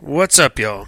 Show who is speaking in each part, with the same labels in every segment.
Speaker 1: What's up, y'all?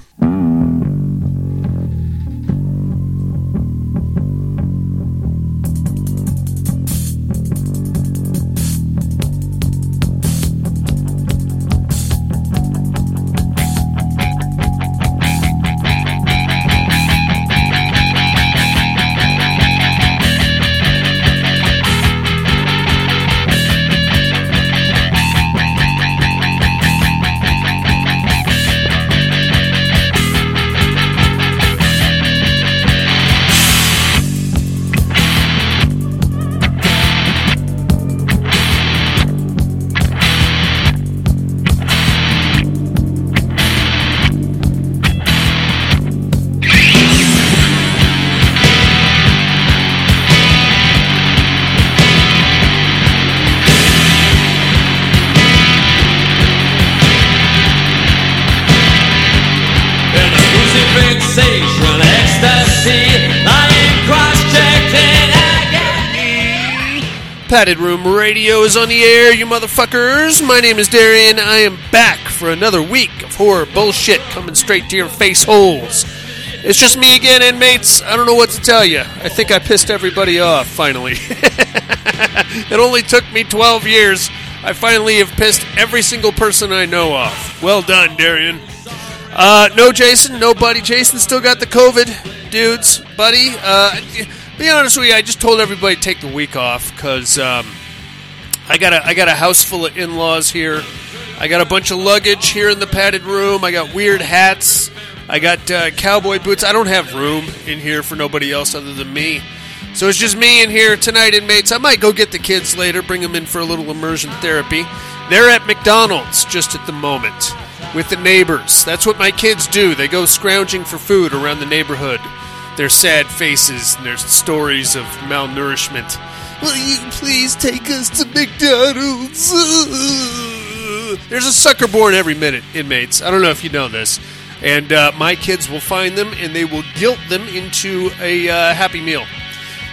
Speaker 1: Padded Room Radio is on the air, you motherfuckers. My name is Darian. I am back for another week of horror bullshit coming straight to your face holes. It's just me again, inmates. I don't know what to tell you. I think I pissed everybody off, finally. it only took me 12 years. I finally have pissed every single person I know off. Well done, Darian. Uh, no, Jason. No, buddy. Jason still got the COVID, dudes. Buddy, uh, be honest with you. I just told everybody to take the week off because um, I got a I got a house full of in-laws here. I got a bunch of luggage here in the padded room. I got weird hats. I got uh, cowboy boots. I don't have room in here for nobody else other than me. So it's just me in here tonight, inmates. I might go get the kids later, bring them in for a little immersion therapy. They're at McDonald's just at the moment with the neighbors. That's what my kids do. They go scrounging for food around the neighborhood. Their sad faces and their stories of malnourishment. Will you please take us to McDonald's? There's a sucker born every minute, inmates. I don't know if you know this. And uh, my kids will find them and they will guilt them into a uh, Happy Meal.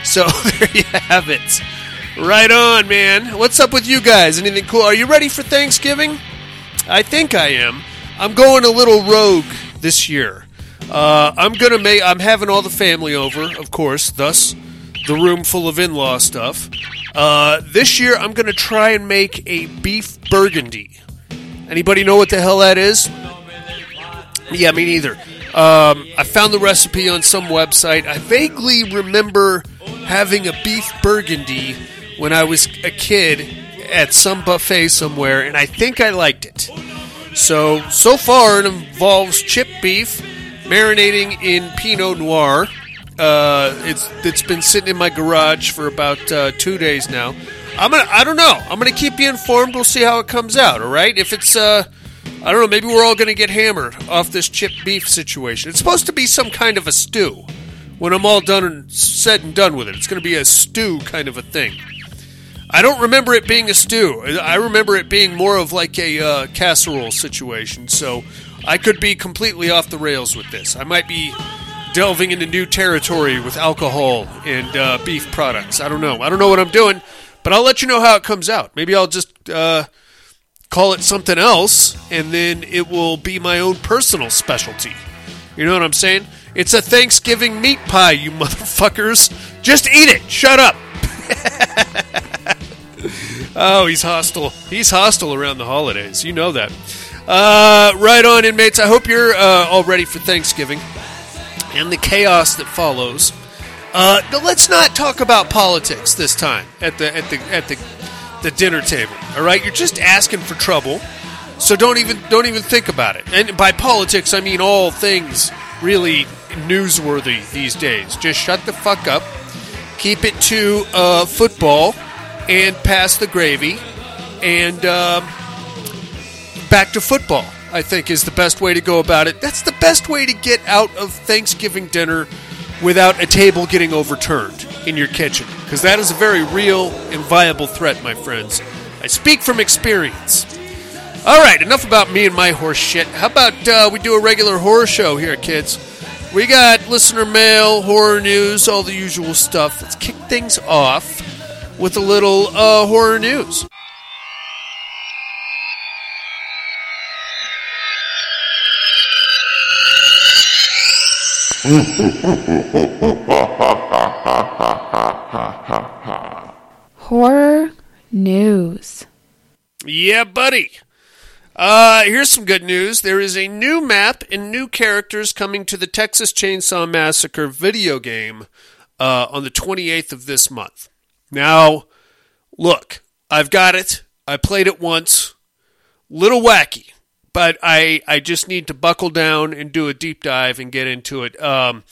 Speaker 1: So there you have it. Right on, man. What's up with you guys? Anything cool? Are you ready for Thanksgiving? I think I am. I'm going a little rogue this year. Uh, I'm gonna make. I'm having all the family over, of course. Thus, the room full of in-law stuff. Uh, this year, I'm gonna try and make a beef burgundy. Anybody know what the hell that is? Yeah, me neither. Um, I found the recipe on some website. I vaguely remember having a beef burgundy when I was a kid at some buffet somewhere, and I think I liked it. So, so far it involves chipped beef, marinating in Pinot Noir. Uh, it's it's been sitting in my garage for about uh, two days now. I'm gonna I don't know. I'm gonna keep you informed. We'll see how it comes out. All right. If it's uh, I don't know. Maybe we're all gonna get hammered off this chipped beef situation. It's supposed to be some kind of a stew. When I'm all done and said and done with it, it's gonna be a stew kind of a thing. I don't remember it being a stew. I remember it being more of like a uh, casserole situation. So I could be completely off the rails with this. I might be delving into new territory with alcohol and uh, beef products. I don't know. I don't know what I'm doing, but I'll let you know how it comes out. Maybe I'll just uh, call it something else, and then it will be my own personal specialty. You know what I'm saying? It's a Thanksgiving meat pie, you motherfuckers. Just eat it. Shut up. Oh, he's hostile. He's hostile around the holidays. You know that. Uh, right on, inmates. I hope you're uh, all ready for Thanksgiving and the chaos that follows. Uh, let's not talk about politics this time at the at the at the the dinner table. All right, you're just asking for trouble. So don't even don't even think about it. And by politics, I mean all things really newsworthy these days. Just shut the fuck up. Keep it to uh, football and pass the gravy, and um, back to football. I think is the best way to go about it. That's the best way to get out of Thanksgiving dinner without a table getting overturned in your kitchen, because that is a very real and viable threat, my friends. I speak from experience. All right, enough about me and my horse shit. How about uh, we do a regular horror show here, kids? We got listener mail, horror news, all the usual stuff. Let's kick things off with a little uh, horror news.
Speaker 2: Horror news.
Speaker 1: Yeah, buddy. Uh, here's some good news. There is a new map and new characters coming to the Texas Chainsaw Massacre video game uh, on the 28th of this month. Now, look, I've got it. I played it once. Little wacky, but I I just need to buckle down and do a deep dive and get into it. Um,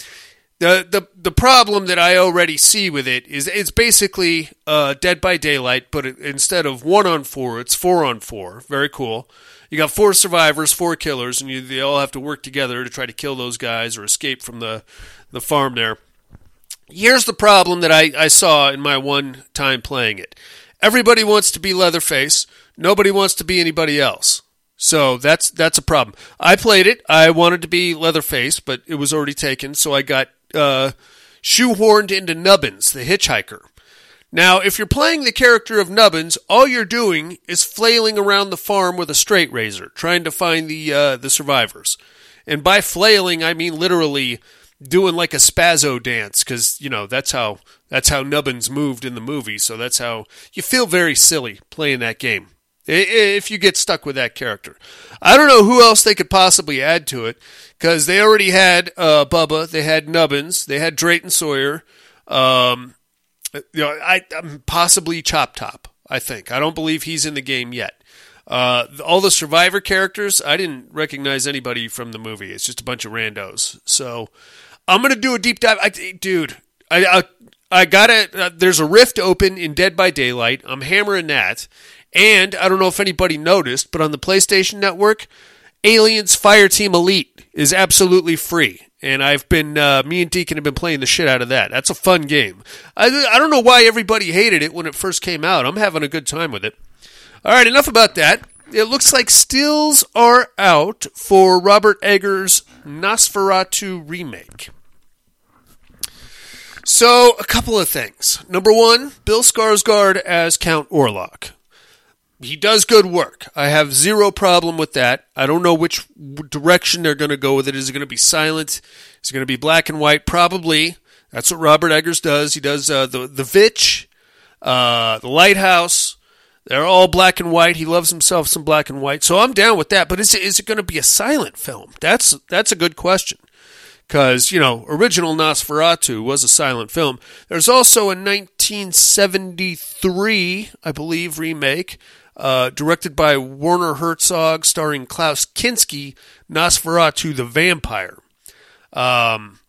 Speaker 1: the the the problem that I already see with it is it's basically uh, Dead by Daylight, but it, instead of one on four, it's four on four. Very cool. You got four survivors, four killers, and you, they all have to work together to try to kill those guys or escape from the the farm there. Here's the problem that I, I saw in my one time playing it. Everybody wants to be Leatherface. Nobody wants to be anybody else. So that's that's a problem. I played it. I wanted to be Leatherface, but it was already taken. So I got uh, shoehorned into Nubbins, the hitchhiker. Now, if you're playing the character of Nubbins, all you're doing is flailing around the farm with a straight razor, trying to find the uh, the survivors. And by flailing, I mean literally doing like a spazzo dance, because you know that's how that's how Nubbins moved in the movie. So that's how you feel very silly playing that game if you get stuck with that character. I don't know who else they could possibly add to it because they already had uh, Bubba, they had Nubbins, they had Drayton Sawyer. Um, you know, I um, possibly Chop Top. I think I don't believe he's in the game yet. Uh, all the Survivor characters, I didn't recognize anybody from the movie. It's just a bunch of randos. So I'm gonna do a deep dive. I, dude, I I, I got it. Uh, there's a rift open in Dead by Daylight. I'm hammering that, and I don't know if anybody noticed, but on the PlayStation Network, Aliens Fireteam Elite is absolutely free. And I've been, uh, me and Deacon have been playing the shit out of that. That's a fun game. I, I don't know why everybody hated it when it first came out. I'm having a good time with it. All right, enough about that. It looks like stills are out for Robert Eggers' Nosferatu remake. So, a couple of things. Number one, Bill Skarsgård as Count Orlok. He does good work. I have zero problem with that. I don't know which direction they're going to go with it. Is it going to be silent? Is it going to be black and white? Probably. That's what Robert Eggers does. He does uh, the the Vitch, uh, the Lighthouse. They're all black and white. He loves himself some black and white. So I'm down with that. But is it, is it going to be a silent film? That's that's a good question. Because, you know, original Nosferatu was a silent film. There's also a 1973, I believe, remake, uh, directed by Werner Herzog, starring Klaus Kinski, Nosferatu the Vampire. Um,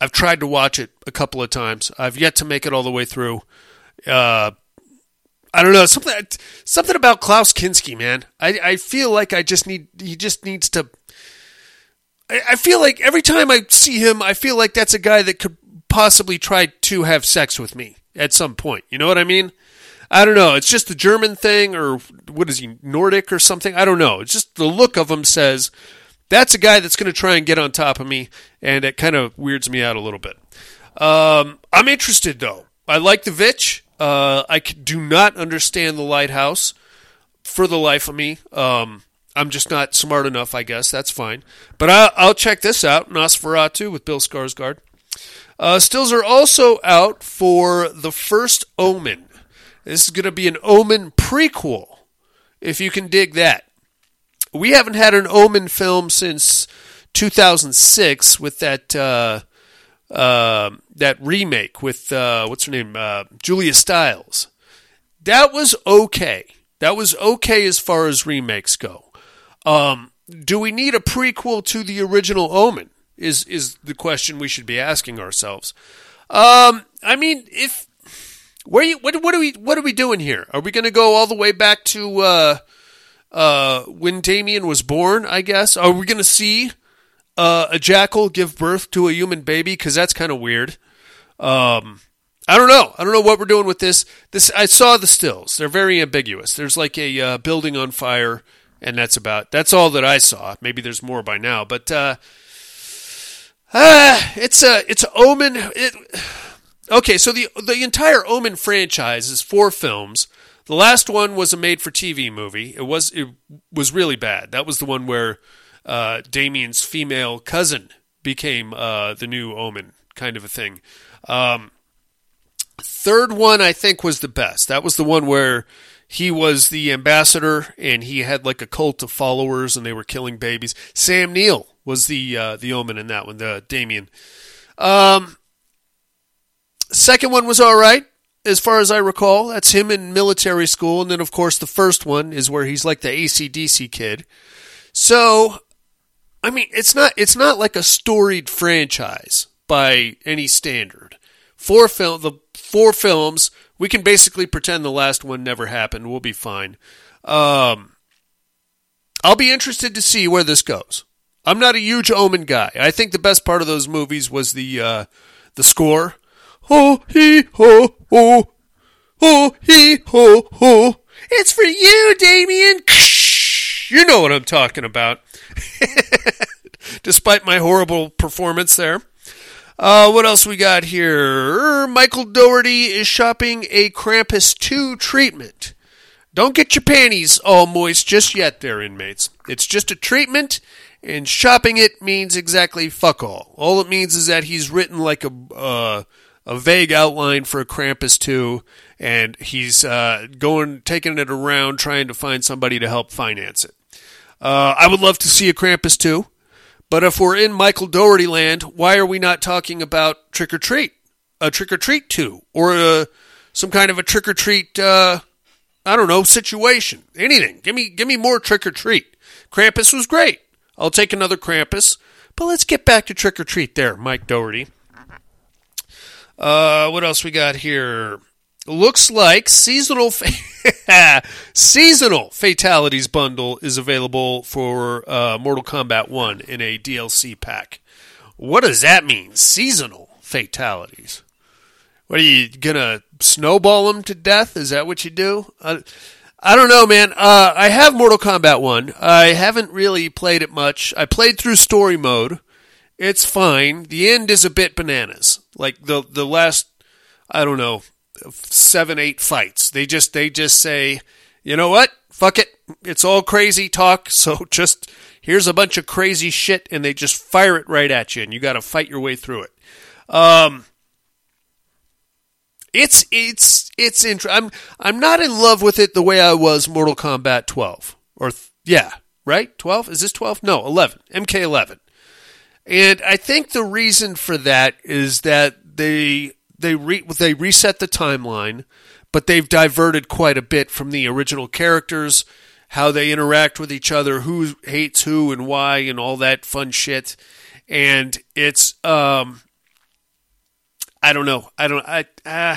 Speaker 1: I've tried to watch it a couple of times. I've yet to make it all the way through. Uh, I don't know something. Something about Klaus Kinski, man. I, I feel like I just need. He just needs to. I, I feel like every time I see him, I feel like that's a guy that could possibly try to have sex with me at some point. You know what I mean? I don't know. It's just the German thing, or what is he, Nordic or something? I don't know. It's just the look of him says that's a guy that's going to try and get on top of me, and it kind of weirds me out a little bit. Um, I'm interested though. I like the Vitch. Uh, I do not understand the Lighthouse for the life of me. Um, I'm just not smart enough, I guess. That's fine. But I, I'll check this out Nosferatu with Bill Skarsgård. Uh, stills are also out for The First Omen. This is going to be an Omen prequel, if you can dig that. We haven't had an Omen film since 2006 with that uh, uh, that remake with uh, what's her name, uh, Julia Stiles. That was okay. That was okay as far as remakes go. Um, do we need a prequel to the original Omen? Is is the question we should be asking ourselves? Um, I mean, if where you what what are we what are we doing here? Are we going to go all the way back to uh, uh, when Damien was born? I guess. Are we going to see uh, a jackal give birth to a human baby? Because that's kind of weird. Um, I don't know. I don't know what we're doing with this. This I saw the stills. They're very ambiguous. There's like a uh, building on fire, and that's about that's all that I saw. Maybe there's more by now, but uh, uh it's a it's a Omen. It, okay, so the the entire Omen franchise is four films. The last one was a made-for-TV movie. It was it was really bad. That was the one where uh, Damien's female cousin became uh, the new Omen kind of a thing. Um, third one I think was the best. That was the one where he was the ambassador and he had like a cult of followers and they were killing babies. Sam Neill was the uh, the Omen in that one, the Damien. Um, second one was all right as far as I recall. That's him in military school, and then of course the first one is where he's like the ACDC kid. So, I mean, it's not it's not like a storied franchise by any standard. Four film the four films. We can basically pretend the last one never happened. We'll be fine. Um, I'll be interested to see where this goes. I'm not a huge Omen guy. I think the best part of those movies was the uh, the score. Ho he ho ho ho he ho ho. It's for you, Damien. You know what I'm talking about. Despite my horrible performance there. Uh, what else we got here? Michael Dougherty is shopping a Krampus 2 treatment. Don't get your panties all moist just yet, there, inmates. It's just a treatment, and shopping it means exactly fuck all. All it means is that he's written like a uh, a vague outline for a Krampus 2, and he's uh, going taking it around trying to find somebody to help finance it. Uh, I would love to see a Krampus 2. But if we're in Michael Dougherty land, why are we not talking about Trick or Treat? A Trick or Treat 2 or a, some kind of a Trick or Treat uh, I don't know, situation. Anything. Give me give me more Trick or Treat. Krampus was great. I'll take another Krampus. But let's get back to Trick or Treat there, Mike Dougherty. Uh, what else we got here? Looks like seasonal fa- seasonal fatalities bundle is available for uh, Mortal Kombat One in a DLC pack. What does that mean? Seasonal fatalities. What are you gonna snowball them to death? Is that what you do? Uh, I don't know, man. Uh, I have Mortal Kombat One. I haven't really played it much. I played through story mode. It's fine. The end is a bit bananas. Like the the last, I don't know, seven eight fights. They just they just say, you know what? Fuck it. It's all crazy talk. So just here's a bunch of crazy shit, and they just fire it right at you, and you got to fight your way through it. Um, it's it's it's int- I'm I'm not in love with it the way I was Mortal Kombat 12 or th- yeah right 12 is this 12 no 11 MK11 and I think the reason for that is that they they re- they reset the timeline but they've diverted quite a bit from the original characters how they interact with each other who hates who and why and all that fun shit and it's um I don't know. I don't. I uh,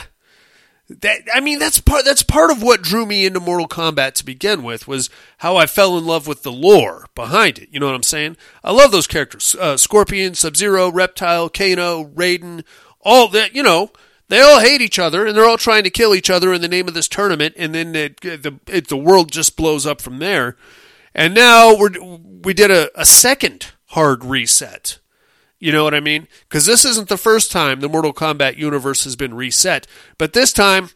Speaker 1: that. I mean, that's part. That's part of what drew me into Mortal Kombat to begin with was how I fell in love with the lore behind it. You know what I'm saying? I love those characters: uh, Scorpion, Sub Zero, Reptile, Kano, Raiden. All that. You know, they all hate each other and they're all trying to kill each other in the name of this tournament, and then it, the it, the world just blows up from there. And now we're we did a, a second hard reset. You know what I mean? Because this isn't the first time the Mortal Kombat universe has been reset, but this time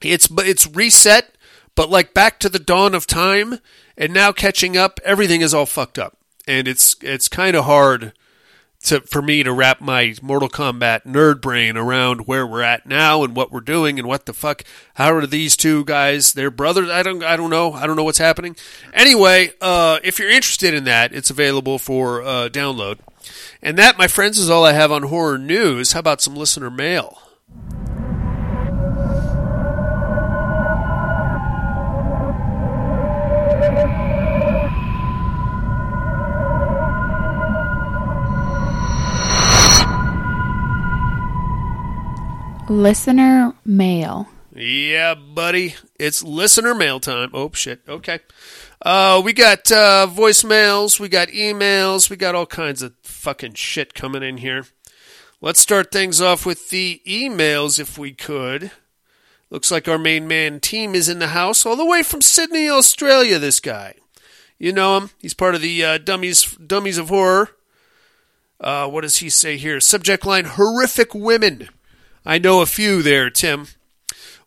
Speaker 1: it's it's reset, but like back to the dawn of time, and now catching up, everything is all fucked up, and it's it's kind of hard to for me to wrap my Mortal Kombat nerd brain around where we're at now and what we're doing and what the fuck. How are these two guys? They're brothers. I don't. I don't know. I don't know what's happening. Anyway, uh, if you're interested in that, it's available for uh, download. And that, my friends, is all I have on horror news. How about some listener mail?
Speaker 2: Listener mail.
Speaker 1: Yeah, buddy. It's listener mail time. Oh, shit. Okay. Uh, we got uh, voicemails, we got emails, we got all kinds of fucking shit coming in here. Let's start things off with the emails if we could. Looks like our main man Tim is in the house, all the way from Sydney, Australia. This guy, you know him. He's part of the uh, dummies dummies of horror. Uh, what does he say here? Subject line: horrific women. I know a few there, Tim.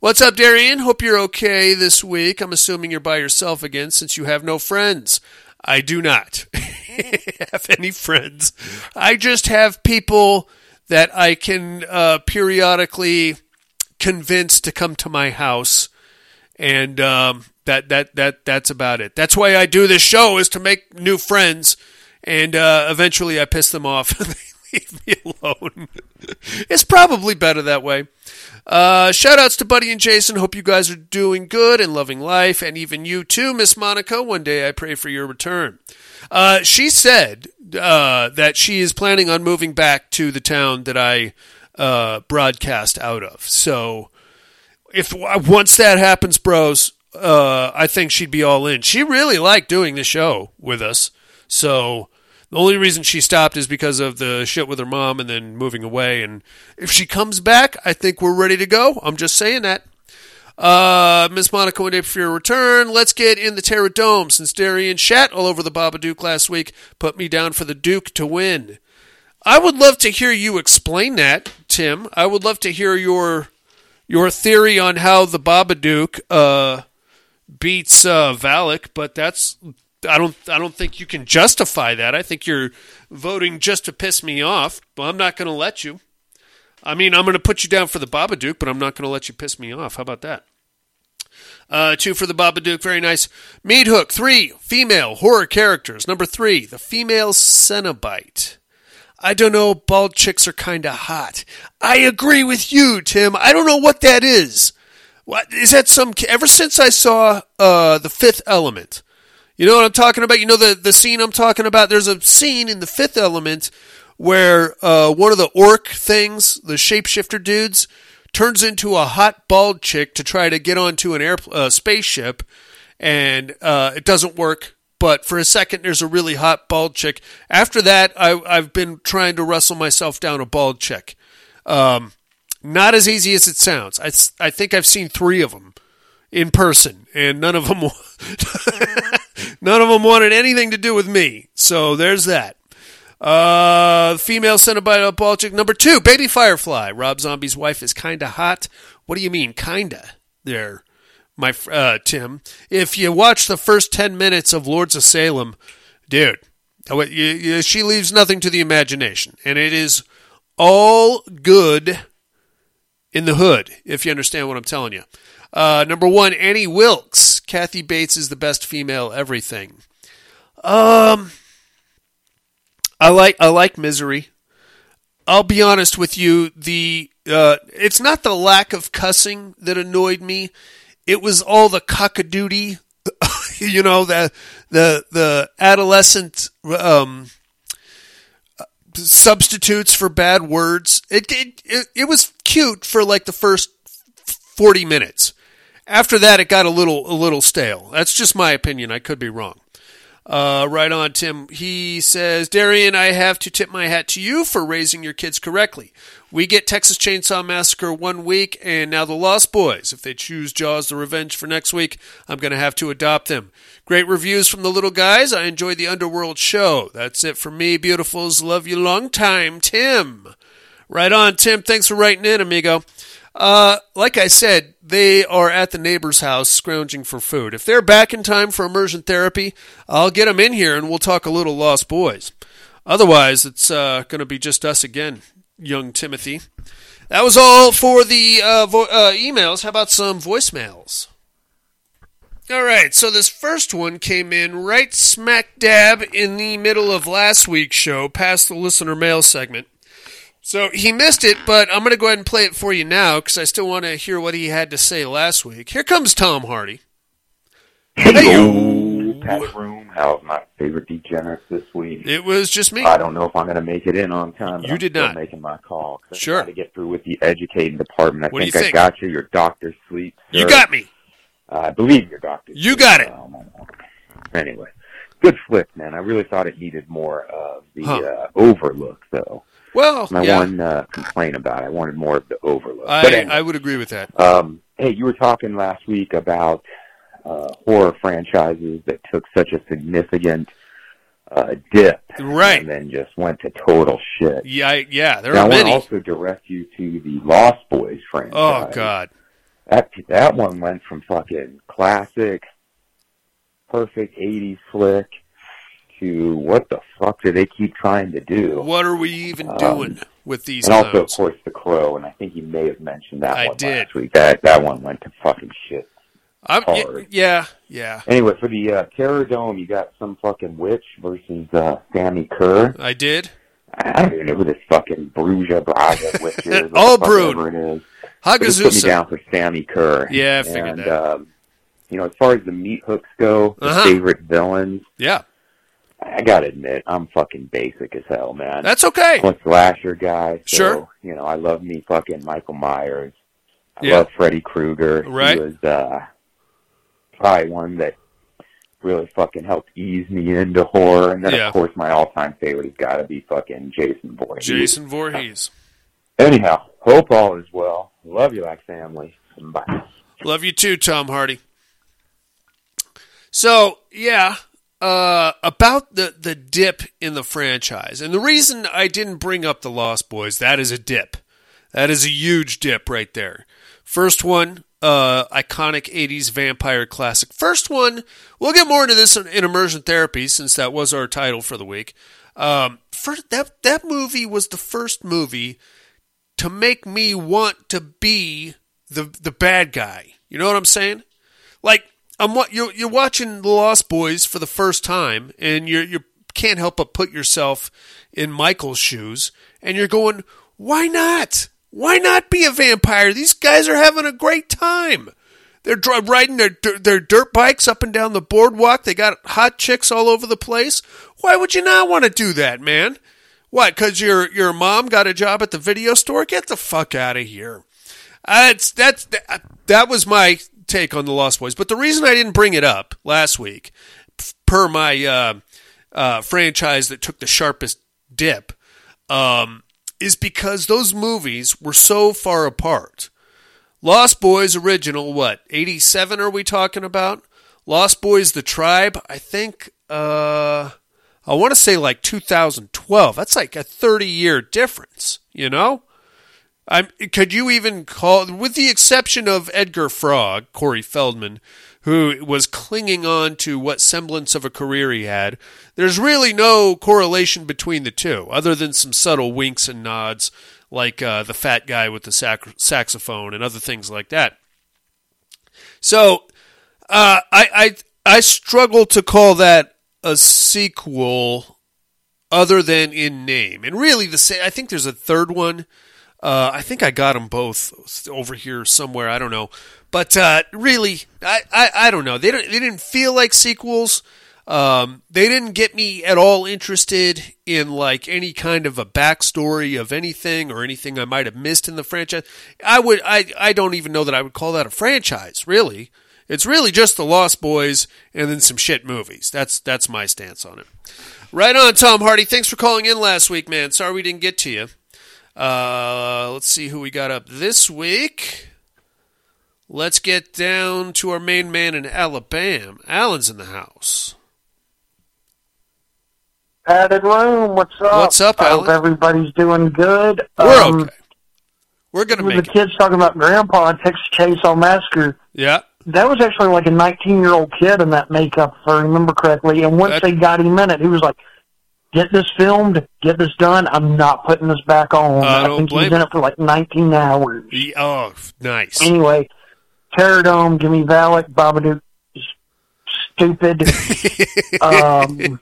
Speaker 1: What's up, Darian? Hope you're okay this week. I'm assuming you're by yourself again since you have no friends. I do not have any friends. I just have people that I can uh, periodically convince to come to my house, and um, that that that that's about it. That's why I do this show is to make new friends, and uh, eventually I piss them off and they leave me alone. it's probably better that way. Uh, shout outs to Buddy and Jason. Hope you guys are doing good and loving life, and even you too, Miss Monica. One day I pray for your return. Uh, she said uh, that she is planning on moving back to the town that I uh, broadcast out of. So if once that happens, bros, uh, I think she'd be all in. She really liked doing the show with us. So the only reason she stopped is because of the shit with her mom and then moving away. And if she comes back, I think we're ready to go. I'm just saying that. Uh, Miss Monica, one day for your return. Let's get in the Terror Dome since Darian shat all over the Babadook last week. Put me down for the Duke to win. I would love to hear you explain that, Tim. I would love to hear your your theory on how the Babadook uh, beats uh, Valak, but that's I don't I don't think you can justify that. I think you're voting just to piss me off. But I'm not going to let you. I mean, I'm going to put you down for the Babadook, but I'm not going to let you piss me off. How about that? Uh, two for the Babadook, very nice. Meat Hook, three, female horror characters. Number three, the female Cenobite. I don't know, bald chicks are kind of hot. I agree with you, Tim. I don't know what that is. What is that? Some ever since I saw uh, the Fifth Element, you know what I'm talking about. You know the the scene I'm talking about. There's a scene in the Fifth Element where uh, one of the orc things, the shapeshifter dudes, turns into a hot bald chick to try to get onto an air uh, spaceship, and uh, it doesn't work. But for a second, there's a really hot bald chick. After that, I, I've been trying to wrestle myself down a bald chick. Um, not as easy as it sounds. I, I think I've seen three of them in person, and none of them none of them wanted anything to do with me. So there's that. Uh, female Cenobite bald chick number two, baby Firefly. Rob Zombie's wife is kinda hot. What do you mean, kinda? There, my uh, Tim. If you watch the first ten minutes of Lords of Salem, dude, she leaves nothing to the imagination, and it is all good in the hood, if you understand what I'm telling you. Uh, number one, Annie Wilkes. Kathy Bates is the best female everything. Um, I like I like Misery. I'll be honest with you. The uh, it's not the lack of cussing that annoyed me. It was all the cockadoodie, you know, the the the adolescent um, substitutes for bad words. It, it it it was cute for like the first forty minutes. After that, it got a little a little stale. That's just my opinion. I could be wrong. Uh, right on, Tim. He says, Darian, I have to tip my hat to you for raising your kids correctly. We get Texas Chainsaw Massacre one week, and now the Lost Boys. If they choose Jaws the Revenge for next week, I'm going to have to adopt them. Great reviews from the little guys. I enjoy the Underworld show. That's it for me, beautifuls. Love you long time, Tim. Right on, Tim. Thanks for writing in, amigo. Uh, like I said, they are at the neighbor's house scrounging for food. If they're back in time for immersion therapy, I'll get them in here and we'll talk a little Lost Boys. Otherwise, it's uh, going to be just us again, young Timothy. That was all for the uh, vo- uh, emails. How about some voicemails? All right, so this first one came in right smack dab in the middle of last week's show, past the listener mail segment. So he missed it, but I'm going to go ahead and play it for you now because I still want to hear what he had to say last week. Here comes Tom Hardy.
Speaker 3: Hello, Pat Room. How's my favorite degenerates this week?
Speaker 1: It was just me.
Speaker 3: I don't know if I'm going to make it in on time. But
Speaker 1: You
Speaker 3: I'm
Speaker 1: did
Speaker 3: still
Speaker 1: not.
Speaker 3: making my call.
Speaker 1: Sure.
Speaker 3: got to get through with the educating department. I
Speaker 1: What do you
Speaker 3: think I got you. Your doctor sleep.
Speaker 1: You got me.
Speaker 3: Uh, I believe your doctor.
Speaker 1: You
Speaker 3: sleep.
Speaker 1: got it.
Speaker 3: Um, anyway, good flick, man. I really thought it needed more of the
Speaker 1: Huh.
Speaker 3: uh, overlook, though.
Speaker 1: Well,
Speaker 3: My
Speaker 1: yeah,
Speaker 3: one uh, complaint about it, I wanted more of the overlook.
Speaker 1: I,
Speaker 3: but anyway,
Speaker 1: I would agree with that.
Speaker 3: um, hey, you were talking last week about uh, horror franchises that took such a significant uh, dip,
Speaker 1: Right.
Speaker 3: and then just went to total shit.
Speaker 1: Yeah, I- yeah, there
Speaker 3: Now,
Speaker 1: are
Speaker 3: I want to also direct you to the Lost Boys franchise.
Speaker 1: Oh God,
Speaker 3: that that one went from fucking classic, perfect '80s flick to what the fuck do they keep trying to do?
Speaker 1: What are we even
Speaker 3: Um,
Speaker 1: doing with these
Speaker 3: and also, of course, the Crow, and I think you may have mentioned that
Speaker 1: I
Speaker 3: one
Speaker 1: did.
Speaker 3: last week. That that one went to fucking shit.
Speaker 1: I'm,
Speaker 3: hard.
Speaker 1: yeah, yeah,
Speaker 3: Anyway, for the uh, Terror Dome, you got some fucking witch versus uh, Sammy Kerr.
Speaker 1: I did.
Speaker 3: I don't even know who this fucking Bruja Braja witch is. the
Speaker 1: brood.
Speaker 3: It is. Just put me down for Sammy Kerr.
Speaker 1: Yeah, I figured
Speaker 3: and,
Speaker 1: that.
Speaker 3: Um, you know, as far as the meat hooks go, the
Speaker 1: Uh-huh.
Speaker 3: favorite villains,
Speaker 1: Yeah,
Speaker 3: I gotta admit, I'm fucking basic as hell, man.
Speaker 1: that's okay.
Speaker 3: I'm a slasher guy, so,
Speaker 1: Sure.
Speaker 3: you know, I love me fucking Michael Myers. I
Speaker 1: Yeah.
Speaker 3: love Freddy Krueger.
Speaker 1: Right.
Speaker 3: He was uh, probably one that really fucking helped ease me into horror. And then,
Speaker 1: Yeah.
Speaker 3: of course, my all-time favorite has got to be fucking Jason Voorhees.
Speaker 1: Jason Voorhees.
Speaker 3: Anyhow, hope all is well. Love you like family. Bye.
Speaker 1: Love you too, Tom Hardy. So yeah, uh, about the the dip in the franchise, and the reason I didn't bring up the Lost Boys, that is a dip. That is a huge dip right there. First one, uh, iconic '80s vampire classic. First one, we'll get more into this in, in immersion therapy since that was our title for the week. Um, first, that that movie was the first movie to make me want to be the the bad guy. You know what I'm saying? Like I'm what you're you're watching The Lost Boys for the first time, and you you can't help but put yourself in Michael's shoes, and you're going, why not? Why not be a vampire? These guys are having a great time. They're riding their their dirt bikes up and down the boardwalk. They got hot chicks all over the place. Why would you not want to do that, man? What? Because your your mom got a job at the video store? Get the fuck out of here. Uh, it's that's that, that was my take on the Lost Boys. But the reason I didn't bring it up last week, per my uh, uh, franchise that took the sharpest dip, um, is because those movies were so far apart. Lost Boys original, what eighty seven are we talking about? Lost Boys the Tribe, I think. Uh, I want to say like 2012. That's like a 30 year difference, you know? I'm, could you even call, with the exception of Edgar Frog, Corey Feldman, who was clinging on to what semblance of a career he had, there's really no correlation between the two, other than some subtle winks and nods, like uh, the fat guy with the sac- saxophone and other things like that. So, uh, I, I I struggle to call that a sequel other than in name. And really, the sa- I think there's a third one. Uh, I think I got them both over here somewhere. I don't know, but uh, really, I, I, I don't know. They don't they didn't feel like sequels. Um, they didn't get me at all interested in like any kind of a backstory of anything or anything I might have missed in the franchise. I would I I don't even know that I would call that a franchise. Really, it's really just the Lost Boys and then some shit movies. That's that's my stance on it. Right on, Tom Hardy. Thanks for calling in last week, man. Sorry we didn't get to you. Uh, let's see who we got up this week. Let's get down to our main man in Alabama. Alan's in the house.
Speaker 4: Padded room. What's up?
Speaker 1: What's up,
Speaker 4: I hope
Speaker 1: Alan?
Speaker 4: everybody's doing good.
Speaker 1: We're
Speaker 4: Um,
Speaker 1: okay. We're gonna make
Speaker 4: the
Speaker 1: it.
Speaker 4: kids talking about Grandpa and Texas Chainsaw Massacre,
Speaker 1: Yeah.
Speaker 4: that was actually like a 19 year old kid in that makeup, if I remember correctly. And once
Speaker 1: That-
Speaker 4: they got him in it, he was like, "Get this filmed, get this done. I'm not putting this back on."
Speaker 1: I don't
Speaker 4: think he
Speaker 1: blame
Speaker 4: in it for like 19 hours.
Speaker 1: Ye- Oh, nice.
Speaker 4: Anyway, Terror Dome, Jimmy Valak, Babadook, is stupid. um,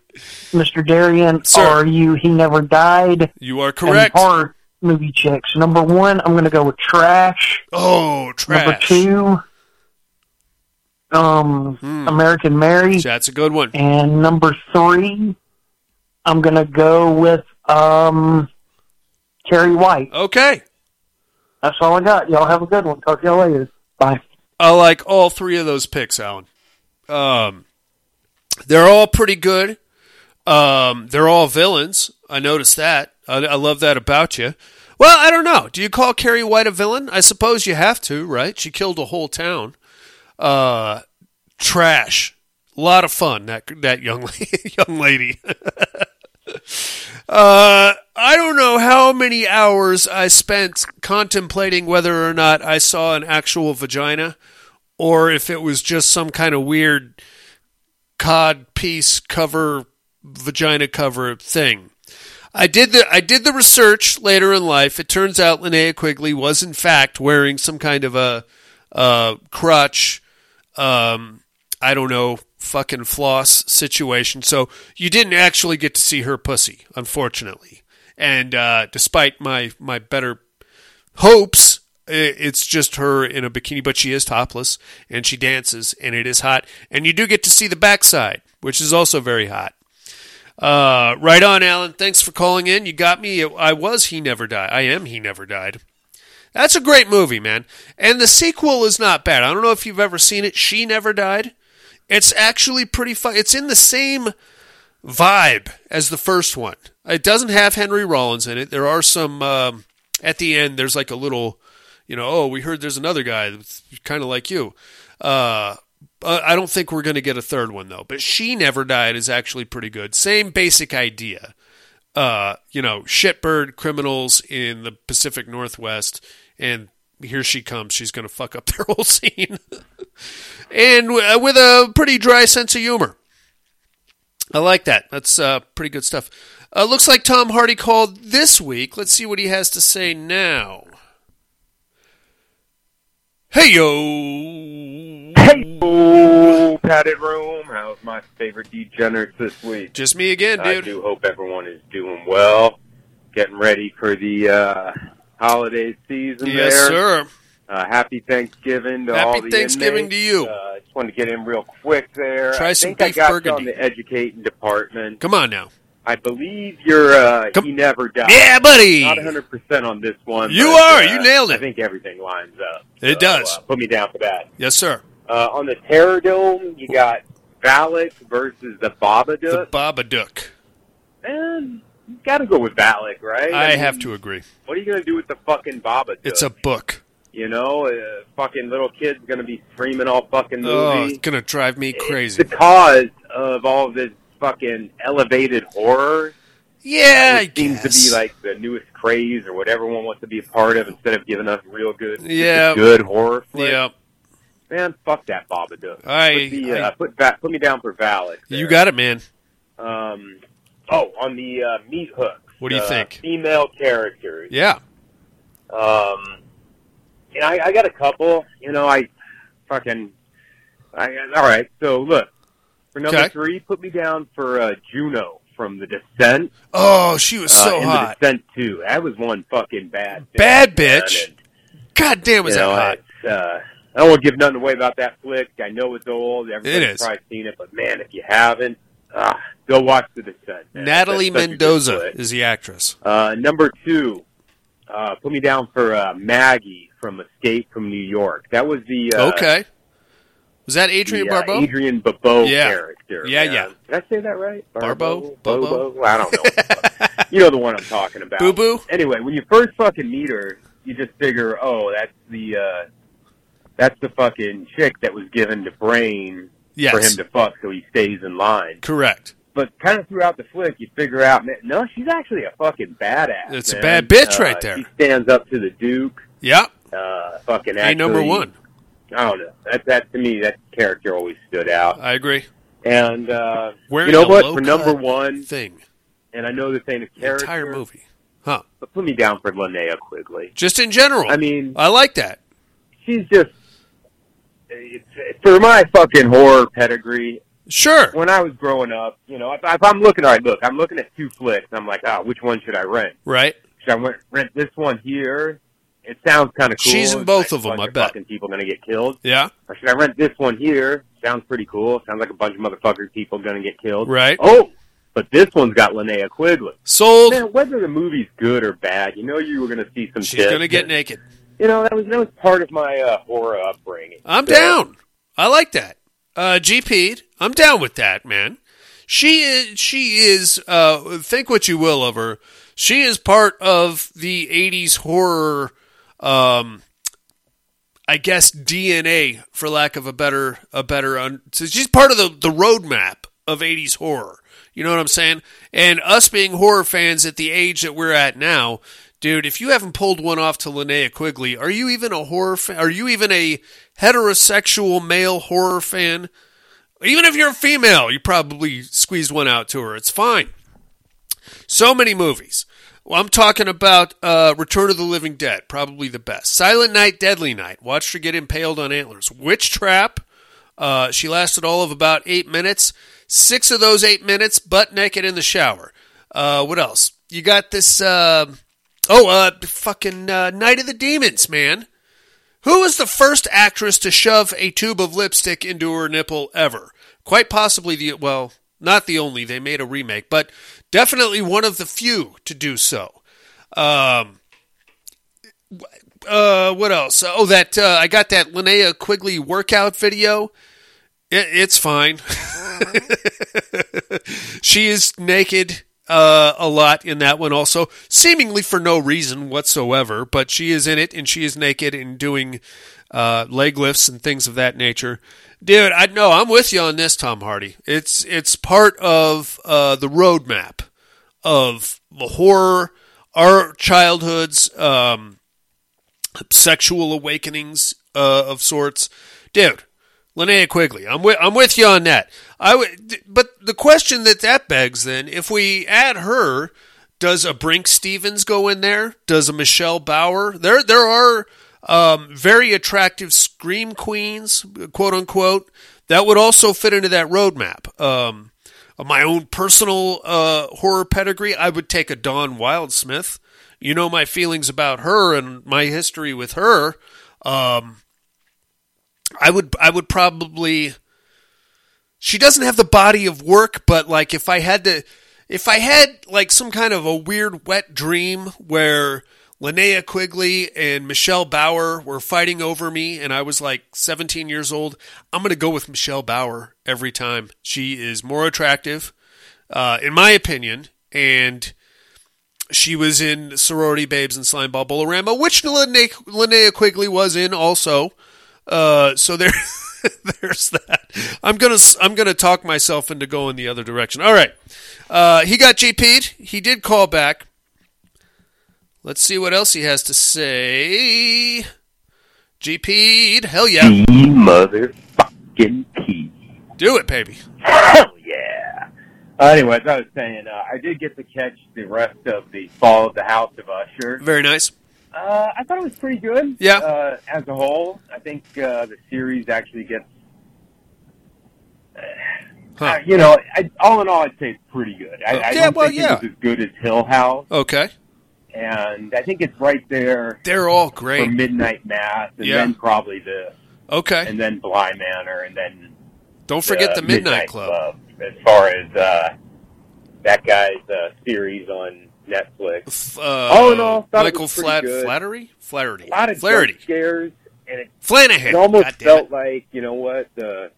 Speaker 4: Mr. Darian,
Speaker 1: Sir.
Speaker 4: are you? He never died.
Speaker 1: You are correct.
Speaker 4: And horror movie checks. Number one, I'm going to go with Trash.
Speaker 1: Oh, trash.
Speaker 4: Number two, um,
Speaker 1: Hmm.
Speaker 4: American Mary.
Speaker 1: That's a good one.
Speaker 4: And number three, I'm going to go with um, Carrie White.
Speaker 1: Okay.
Speaker 4: That's all I got. Y'all have a good one. Talk to y'all later. Bye.
Speaker 1: I like all three of those picks, Alan. Um, they're all pretty good. Um, they're all villains. I noticed that. I, I love that about you. Well, I don't know. Do you call Carrie White a villain? I suppose you have to, right? She killed a whole town. Uh, trash. A lot of fun. That that young young lady. Uh, I don't know how many hours I spent contemplating whether or not I saw an actual vagina or if it was just some kind of weird cod piece cover vagina cover thing. I did the I did the research later in life. It turns out Linnea Quigley was in fact wearing some kind of a uh, crotch, um, I don't know, fucking floss situation. So you didn't actually get to see her pussy, unfortunately. And uh, despite my my better hopes, it's just her in a bikini, but she is topless and she dances, and it is hot. And you do get to see the backside, which is also very hot. Uh, right on, Alan. Thanks for calling in. You got me. I was He Never Died. I am He Never Died. That's a great movie, man. And the sequel is not bad. I don't know if you've ever seen it. She Never Died. It's actually pretty fun. It's in the same vibe as the first one. It doesn't have Henry Rollins in it. There are some um, at the end. There's like a little, you know, oh, we heard there's another guy that's kind of like you. Uh, I don't think we're going to get a third one though. But She Never Died is actually pretty good. Same basic idea. Uh, you know, shitbird criminals in the Pacific Northwest, and here she comes. She's going to fuck up their whole scene, and w- uh, with a pretty dry sense of humor. I like that. That's uh, pretty good stuff. Uh, looks like Tom Hardy called this week. Let's see what he has to say now. Hey yo!
Speaker 5: Hey, oh, padded room. How's my favorite degenerates this week?
Speaker 1: Just me again, dude.
Speaker 5: I do hope everyone is doing well, getting ready for the uh, holiday season. There.
Speaker 1: Yes,
Speaker 5: there.
Speaker 1: sir.
Speaker 5: Uh, happy Thanksgiving to
Speaker 1: Happy
Speaker 5: all the
Speaker 1: Thanksgiving
Speaker 5: inmates.
Speaker 1: to you.
Speaker 5: Uh, just wanted to get in real quick there.
Speaker 1: Try
Speaker 5: I
Speaker 1: some
Speaker 5: think I
Speaker 1: beef
Speaker 5: got
Speaker 1: burgundy.
Speaker 5: on the educating department.
Speaker 1: Come on now.
Speaker 5: I believe you're. Uh,
Speaker 1: Come-
Speaker 5: he never died.
Speaker 1: Yeah, buddy.
Speaker 5: Not 100 percent on this one.
Speaker 1: You
Speaker 5: but,
Speaker 1: are.
Speaker 5: uh,
Speaker 1: You nailed it.
Speaker 5: I think everything lines up.
Speaker 1: It
Speaker 5: So,
Speaker 1: does.
Speaker 5: Uh, put me down for that.
Speaker 1: Yes, sir.
Speaker 5: Uh, on the Terror Dome, you got Valak versus the Babadook.
Speaker 1: The.
Speaker 5: Babadook. and you got to go with Valak, right?
Speaker 1: I
Speaker 5: mean,
Speaker 1: have to agree.
Speaker 5: What are you going to do with the fucking Babadook?
Speaker 1: It's a book.
Speaker 5: you know, uh, fucking little kid's going to be screaming all fucking
Speaker 1: Oh, it's gonna drive me
Speaker 5: It's
Speaker 1: crazy.
Speaker 5: the cause of all this fucking elevated horror.
Speaker 1: Yeah, I
Speaker 5: seems to be like the newest craze or what everyone wants to be a part of instead of giving us real good,
Speaker 1: Yeah.
Speaker 5: good horror flicks.
Speaker 1: Yeah,
Speaker 5: Man, fuck that Babadook.
Speaker 1: I-
Speaker 5: put, the, uh,
Speaker 1: I-
Speaker 5: put, put me down for Valak.
Speaker 1: you got it, man.
Speaker 5: Um, oh, on the uh, meat hook.
Speaker 1: What do you
Speaker 5: uh,
Speaker 1: think?
Speaker 5: Female characters.
Speaker 1: Yeah.
Speaker 5: Um, know, I, I got a couple. You know, I fucking. I, all right. So look, for number
Speaker 1: Okay.
Speaker 5: three, put me down for uh, Juno from The Descent.
Speaker 1: Oh, she was
Speaker 5: uh,
Speaker 1: so
Speaker 5: and
Speaker 1: hot.
Speaker 5: The Descent too. That was one fucking bad. bitch,
Speaker 1: Bad bitch.
Speaker 5: and,
Speaker 1: God damn, was
Speaker 5: you know,
Speaker 1: that hot?
Speaker 5: uh, I don't want to give nothing away about that flick. I know it's old. Everybody's
Speaker 1: It is.
Speaker 5: probably seen it, but man, if you haven't, uh, go watch The Descent. man.
Speaker 1: Natalie
Speaker 5: That's such a good
Speaker 1: Mendoza is the actress.
Speaker 5: Uh, number two, uh, put me down for uh, Maggie from Escape from New York. That was the uh,
Speaker 1: okay. Was that Adrienne
Speaker 5: the, uh,
Speaker 1: Barbeau?
Speaker 5: Adrienne Barbeau
Speaker 1: Yeah.
Speaker 5: character.
Speaker 1: Yeah,
Speaker 5: man.
Speaker 1: yeah.
Speaker 5: Did I say that right?
Speaker 1: Barbeau?
Speaker 5: Bobo? I don't know. you know the one I'm talking about.
Speaker 1: Boo Boo?
Speaker 5: Anyway, when you first fucking meet her, you just figure, oh, that's the uh, that's the fucking chick that was given to Brain
Speaker 1: Yes.
Speaker 5: for him to fuck, so he stays in line.
Speaker 1: Correct.
Speaker 5: But kind of throughout the flick, you figure out, man, no, she's actually a fucking badass.
Speaker 1: It's a bad bitch
Speaker 5: Uh,
Speaker 1: right there.
Speaker 5: She stands up to the Duke.
Speaker 1: Yeah.
Speaker 5: Uh, fucking
Speaker 1: A number one.
Speaker 5: I don't know. That that to me, that character always stood out.
Speaker 1: I agree.
Speaker 5: And uh,
Speaker 1: Wearing
Speaker 5: you know what? For number one,
Speaker 1: thing.
Speaker 5: and I know this ain't a
Speaker 1: The
Speaker 5: character,
Speaker 1: entire movie. Huh.
Speaker 5: but put me down for Linnea Quigley.
Speaker 1: Just in general.
Speaker 5: I mean,
Speaker 1: I like that.
Speaker 5: she's just it's, for my fucking horror pedigree.
Speaker 1: Sure.
Speaker 5: When I was growing up, you know, if, if I'm looking, all right, look, I'm looking at two flicks. I'm like, ah, which one should I rent?
Speaker 1: Right.
Speaker 5: Should I rent, rent this one here? It sounds kind of cool.
Speaker 1: She's in both
Speaker 5: like
Speaker 1: of 'em,
Speaker 5: a bunch
Speaker 1: I bet.
Speaker 5: Fucking people gonna get killed.
Speaker 1: Yeah.
Speaker 5: Or should I rent this one here? Sounds pretty cool. Sounds like a bunch of motherfuckers people gonna get killed.
Speaker 1: Right.
Speaker 5: Oh, but this one's got Linnea Quigley.
Speaker 1: Sold.
Speaker 5: Man, whether the movie's good or bad, you know you were gonna see some
Speaker 1: She's
Speaker 5: shit.
Speaker 1: gonna get naked.
Speaker 5: You know that was that was part of my uh, horror upbringing.
Speaker 1: I'm
Speaker 5: So,
Speaker 1: down. I like that. Uh, GP, I'm down with that, man. She is. She is. Uh, think what you will of her. She is part of the '80s horror. Um, I guess DNA, for lack of a better a better. Un- so she's part of the the roadmap of '80s horror. You know what I'm saying? And us being horror fans at the age that we're at now, dude, if you haven't pulled one off to Linnea Quigley, are you even a horror fan? Are you even a heterosexual male horror fan? Even if you're a female, you probably squeezed one out to her. It's fine. So many movies. Well, I'm talking about uh, Return of the Living Dead, probably the best. Silent Night, Deadly Night. Watched her get impaled on antlers. Witch Trap. Uh, she lasted all of about eight minutes. Six of those eight minutes, butt naked in the shower. Uh, what else? You got this. Oh, uh, fucking uh, Night of the Demons, man. Who was the first actress to shove a tube of lipstick into her nipple ever? Quite possibly the well, not the only. They made a remake, but definitely one of the few to do so. Um, uh, what else? Oh, that uh, I got that Linnea Quigley workout video. It, it's fine. she is naked uh, a lot in that one, also seemingly for no reason whatsoever. But she is in it, and she is naked and doing uh, leg lifts and things of that nature. Dude, I know I'm with you on this, Tom Hardy. It's it's part of uh, the roadmap of the horror, our childhoods, um, sexual awakenings uh, of sorts. Dude, Linnea Quigley, I'm with I'm with you on that. I would, but the question that that begs then, if we add her, does a Brinke Stevens go in there? Does a Michelle Bauer? There there are um, very attractive scream queens, quote unquote, that would also fit into that roadmap. Um, my own personal uh, horror pedigree, I would take a Dawn Wildsmith. You know my feelings about her and my history with her. Um, I would I would probably. She doesn't have the body of work, but like if I had to, if I had like some kind of a weird wet dream where Linnea Quigley and Michelle Bauer were fighting over me, and I was like 17 years old. I'm going to go with Michelle Bauer every time. She is more attractive, uh, in my opinion, and she was in Sorority Babes and Slimeball Bowl-O-Rama, which Linnea, Linnea Quigley was in also. Uh, so there, there's that. I'm gonna I'm gonna talk myself into going the other direction. All right, uh, he got GP'd. He did call back. Let's see what else he has to say. GP'd. Hell yeah.
Speaker 5: The motherfucking P.
Speaker 1: Do it, baby.
Speaker 5: Hell yeah. Uh, anyways, I was saying, uh, I did get to catch the rest of the Fall of the House of Usher.
Speaker 1: Very nice.
Speaker 5: Uh, I thought it was pretty good.
Speaker 1: Yeah.
Speaker 5: Uh, as a whole, I think uh, the series actually gets. Uh,
Speaker 1: Huh.
Speaker 5: you know, I, all in all, I'd say it's pretty good. I, I
Speaker 1: Yeah,
Speaker 5: don't
Speaker 1: well,
Speaker 5: think
Speaker 1: yeah.
Speaker 5: it was as good as Hill House,
Speaker 1: Okay.
Speaker 5: and I think it's right there
Speaker 1: They're all great. for.
Speaker 5: Midnight Mass, and
Speaker 1: Yeah.
Speaker 5: then probably the,
Speaker 1: Okay.
Speaker 5: and then Bly Manor, and then
Speaker 1: Don't forget the
Speaker 5: uh,
Speaker 1: Midnight Club.
Speaker 5: As far as uh, that guy's uh, series on Netflix,
Speaker 1: Uh,
Speaker 5: All in all,
Speaker 1: Michael
Speaker 5: was
Speaker 1: Flat
Speaker 5: good.
Speaker 1: Flattery? Flattery.
Speaker 5: a lot of
Speaker 1: Flaherty.
Speaker 5: scares, and it
Speaker 1: Flanahan.
Speaker 5: It almost felt
Speaker 1: it.
Speaker 5: like, you know what, the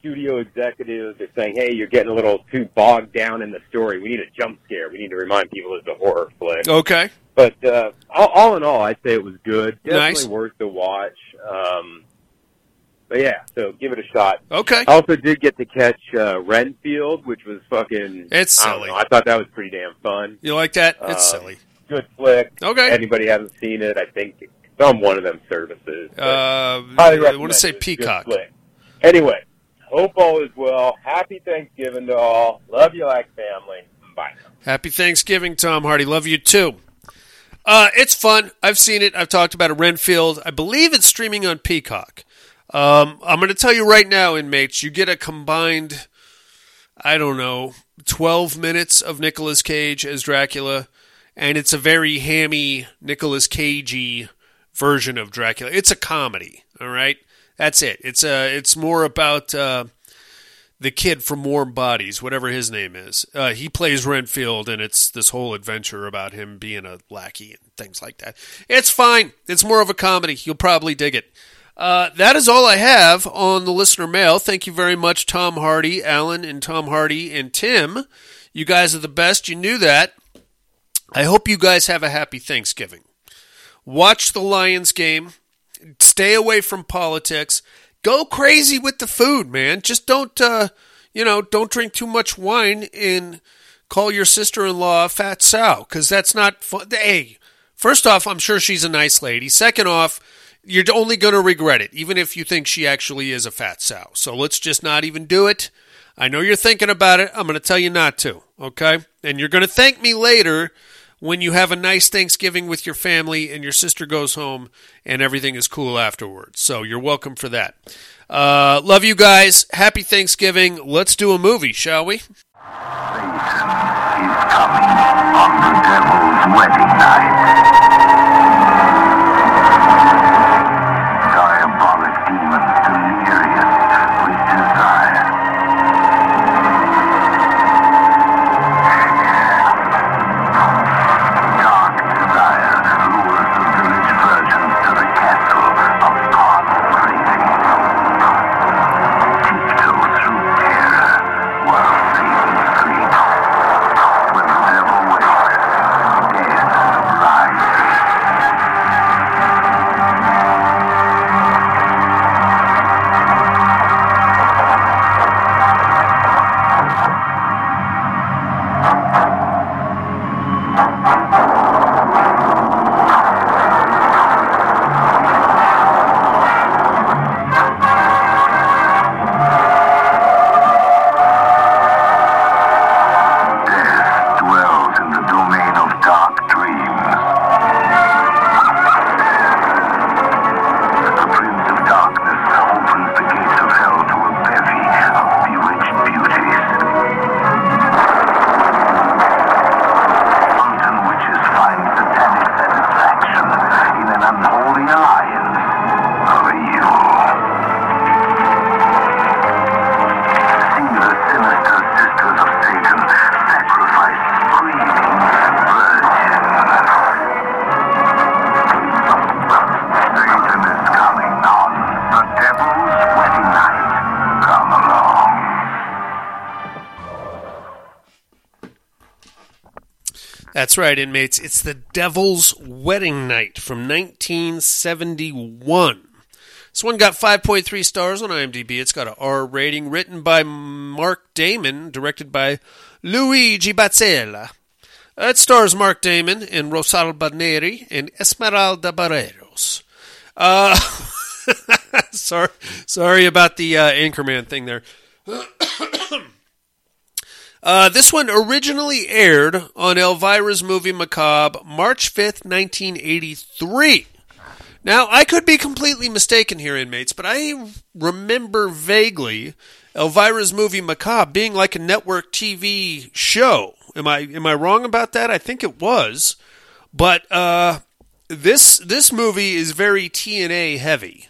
Speaker 5: studio executives are saying, hey, you're getting a little too bogged down in the story. We need a jump scare. We need to remind people it's a horror flick.
Speaker 1: Okay.
Speaker 5: But uh, all, all in all, I'd say it was good. Definitely
Speaker 1: Nice.
Speaker 5: worth the watch. Um, but yeah, so give it a shot.
Speaker 1: Okay.
Speaker 5: I also did get to catch uh, Renfield, which was fucking.
Speaker 1: It's
Speaker 5: I
Speaker 1: silly.
Speaker 5: know, I thought that was pretty damn fun.
Speaker 1: You like that? It's
Speaker 5: Um,
Speaker 1: silly.
Speaker 5: Good flick.
Speaker 1: Okay.
Speaker 5: Anybody hasn't seen it, I think it's on one of them services.
Speaker 1: Uh,
Speaker 5: Highly
Speaker 1: I want to say Peacock.
Speaker 5: Anyway, hope all is well. Happy Thanksgiving to all. Love you like family. Bye.
Speaker 1: Happy Thanksgiving, Tom Hardy. Love you too. Uh, it's fun. I've seen it. I've talked about it. Renfield. I believe it's streaming on Peacock. Um, I'm going to tell you right now, inmates, you get a combined, I don't know, 12 minutes of Nicolas Cage as Dracula, and it's a very hammy Nicolas Cagey version of Dracula. It's a comedy. All right, that's it. It's a. It's more about. Uh, the kid from Warm Bodies, whatever his name is. Uh, he plays Renfield, and it's this whole adventure about him being a lackey and things like that. It's fine. It's more of a comedy. You'll probably dig it. Uh, that is all I have on the listener mail. Thank you very much, Tom Hardy, Alan, and Tom Hardy, and Tim. You guys are the best. You knew that. I hope you guys have a happy Thanksgiving. Watch the Lions game. Stay away from politics. Go crazy with the food, man. Just don't, uh, you know, don't drink too much wine and call your sister-in-law a fat sow because that's not fun. Hey, first off, I'm sure she's a nice lady. Second off, you're only going to regret it, even if you think she actually is a fat sow. So let's just not even do it. I know you're thinking about it. I'm going to tell you not to, okay? And you're going to thank me later when you have a nice Thanksgiving with your family and your sister goes home and everything is cool afterwards. So you're welcome for that. Uh, love you guys. Happy Thanksgiving. Let's do a movie, shall we?
Speaker 6: is coming on the devil's wedding night.
Speaker 1: That's right, inmates. It's The Devil's Wedding Night from 1971. This one got 5.3 stars on IMDb. It's got an R rating, written by Mark Damon, directed by Luigi Batzella. It stars Mark Damon and Rosalba Neri and Esmeralda Barreros. Uh, sorry, sorry about the uh, Anchorman thing there. Uh, this one originally aired on Elvira's movie Macabre March 5th, 1983. Now, I could be completely mistaken here, inmates, but I remember vaguely Elvira's movie Macabre being like a network TV show. Am I am I wrong about that? I think it was. But uh, this this movie is very TNA heavy.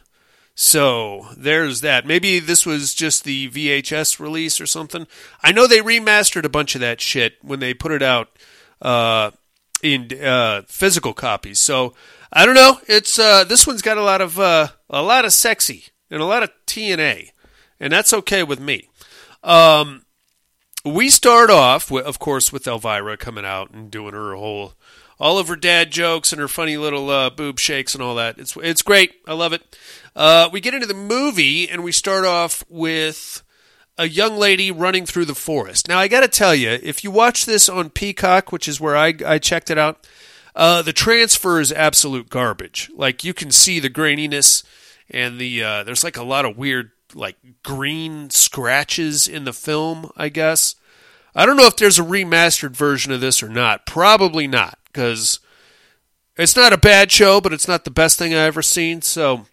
Speaker 1: So there's that. Maybe this was just the VHS release or something. I know they remastered a bunch of that shit when they put it out uh, in uh, physical copies. So I don't know. It's uh, this one's got a lot of uh, a lot of sexy and a lot of TNA, and that's okay with me. Um, we start off, with, of course, with Elvira coming out and doing her whole, all of her dad jokes and her funny little uh, boob shakes and all that. It's it's great. I love it. Uh, we get into the movie and we start off with a young lady running through the forest. Now I got to tell you, if you watch this on Peacock, which is where I I checked it out, uh, the transfer is absolute garbage. Like you can see the graininess and the uh, there's like a lot of weird like green scratches in the film. I guess I don't know if there's a remastered version of this or not. Probably not because it's not a bad show, but it's not the best thing I've ever seen. So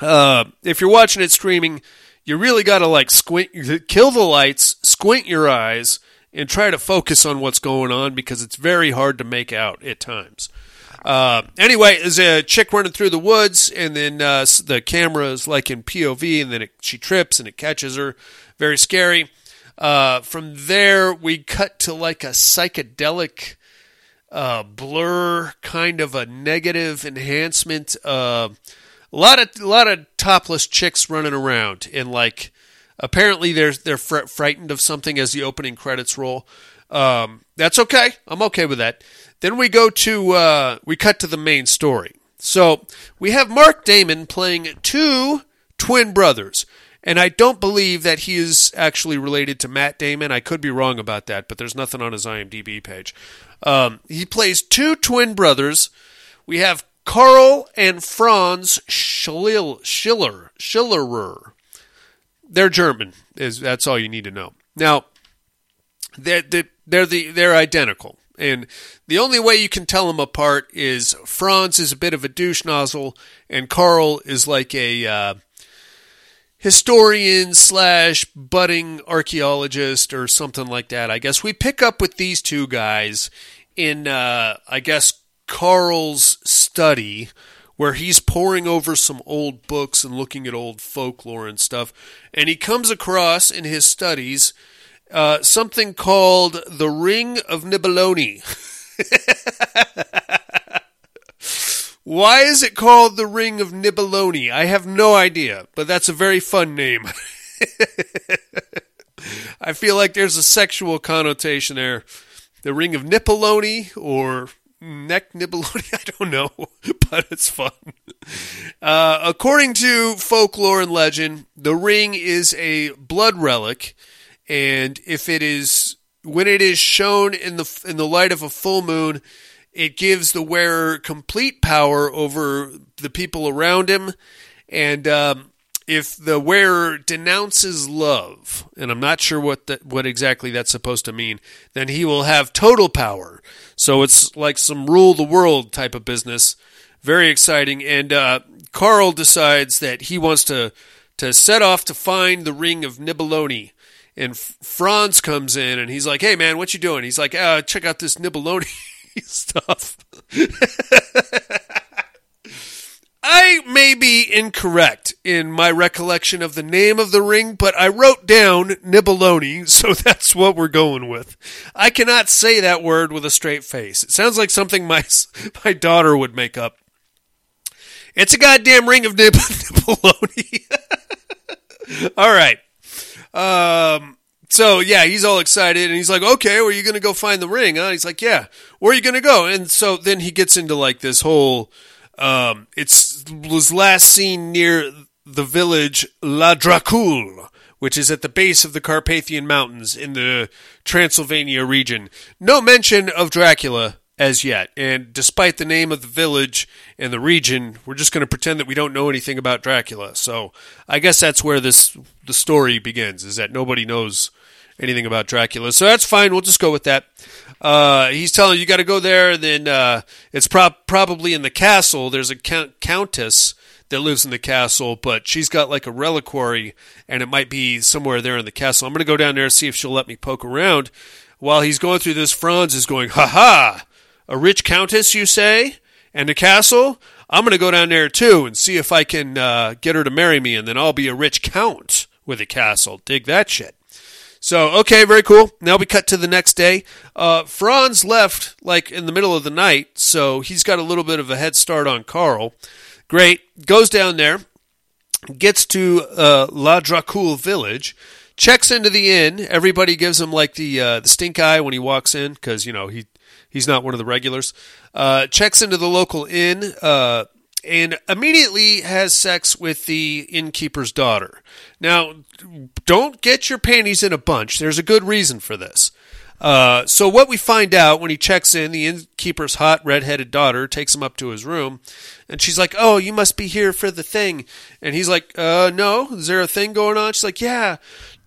Speaker 1: uh, if you're watching it streaming, you really got to like squint, kill the lights, squint your eyes, and try to focus on what's going on because it's very hard to make out at times. Uh, anyway, there's a chick running through the woods, and then uh, the camera is like in POV, and then it, she trips and it catches her. Very scary. Uh, from there, we cut to like a psychedelic uh, blur, kind of a negative enhancement. A lot of a lot of topless chicks running around, and like apparently they're they're fr- frightened of something as the opening credits roll. Um, that's okay. I'm okay with that. Then we go to uh, we cut to the main story. So we have Mark Damon playing two twin brothers. And I don't believe that he is actually related to Matt Damon. I could be wrong about that, but there's nothing on his IMDb page. Um, he plays two twin brothers. We have Carl and Franz Schiller, Schiller, Schillerer. They're German. Is that's all you need to know. Now, they're they're the, they're identical, and the only way you can tell them apart is Franz is a bit of a douche nozzle, and Carl is like a uh, historian slash budding archaeologist or something like that. I guess we pick up with these two guys in, uh, I guess, Carl's study, where he's poring over some old books and looking at old folklore and stuff, and he comes across in his studies uh, something called the Ring of Nibeloni. Why is it called the Ring of Nibeloni? I have no idea, but that's a very fun name. I feel like there's a sexual connotation there. The Ring of Nipoloni or Neck Nibeloni, I don't know, but it's fun. Uh, according to folklore and legend, the ring is a blood relic, and if it is when it is shown in the in the light of a full moon, it gives the wearer complete power over the people around him. And um, if the wearer denounces love, and I'm not sure what that, what exactly that's supposed to mean, then he will have total power. So it's like some rule the world type of business. Very exciting. And uh, Carl decides that he wants to to set off to find the ring of Nibeloni. And Franz comes in and he's like, "Hey man, what you doing?" He's like, uh, "Check out this Nibeloni." stuff. I may be incorrect in my recollection of the name of the ring, but I wrote down Nibeloni, so that's what we're going with. I cannot say that word with a straight face. It sounds like something my my daughter would make up. It's a goddamn ring of Nib- Nibeloni. All right. Um, so yeah, he's all excited and he's like, "Okay, where are you going to go find the ring?" Huh? He's like, "Yeah, where are you going to go?" And so then he gets into like this whole. Um, it's was last seen near the village La Dracul, which is at the base of the Carpathian Mountains in the Transylvania region. No mention of Dracula as yet, and despite the name of the village and the region, we're just going to pretend that we don't know anything about Dracula. So I guess that's where this the story begins: is that nobody knows anything about Dracula. So that's fine. We'll just go with that. Uh, he's telling you, got to go there. And then uh, it's pro- probably in the castle. There's a count- countess that lives in the castle, but she's got like a reliquary, and it might be somewhere there in the castle. I'm going to go down there and see if she'll let me poke around. While he's going through this, Franz is going, ha ha! A rich countess, you say? And a castle? I'm going to go down there too and see if I can uh, get her to marry me, and then I'll be a rich count with a castle. Dig that shit. So, okay, very cool. Now we cut to the next day. Uh, Franz left like in the middle of the night, so he's got a little bit of a head start on Carl. Great. Goes down there, gets to uh, La Dracul village, checks into the inn. Everybody gives him like the uh, the stink eye when he walks in because you know he he's not one of the regulars. Uh, checks into the local inn uh, and immediately has sex with the innkeeper's daughter. Now, don't get your panties in a bunch. There's a good reason for this. Uh, so what we find out when he checks in, the innkeeper's hot red-headed daughter takes him up to his room, and she's like, "Oh, you must be here for the thing." And he's like, "Uh, no. Is there a thing going on?" She's like, "Yeah,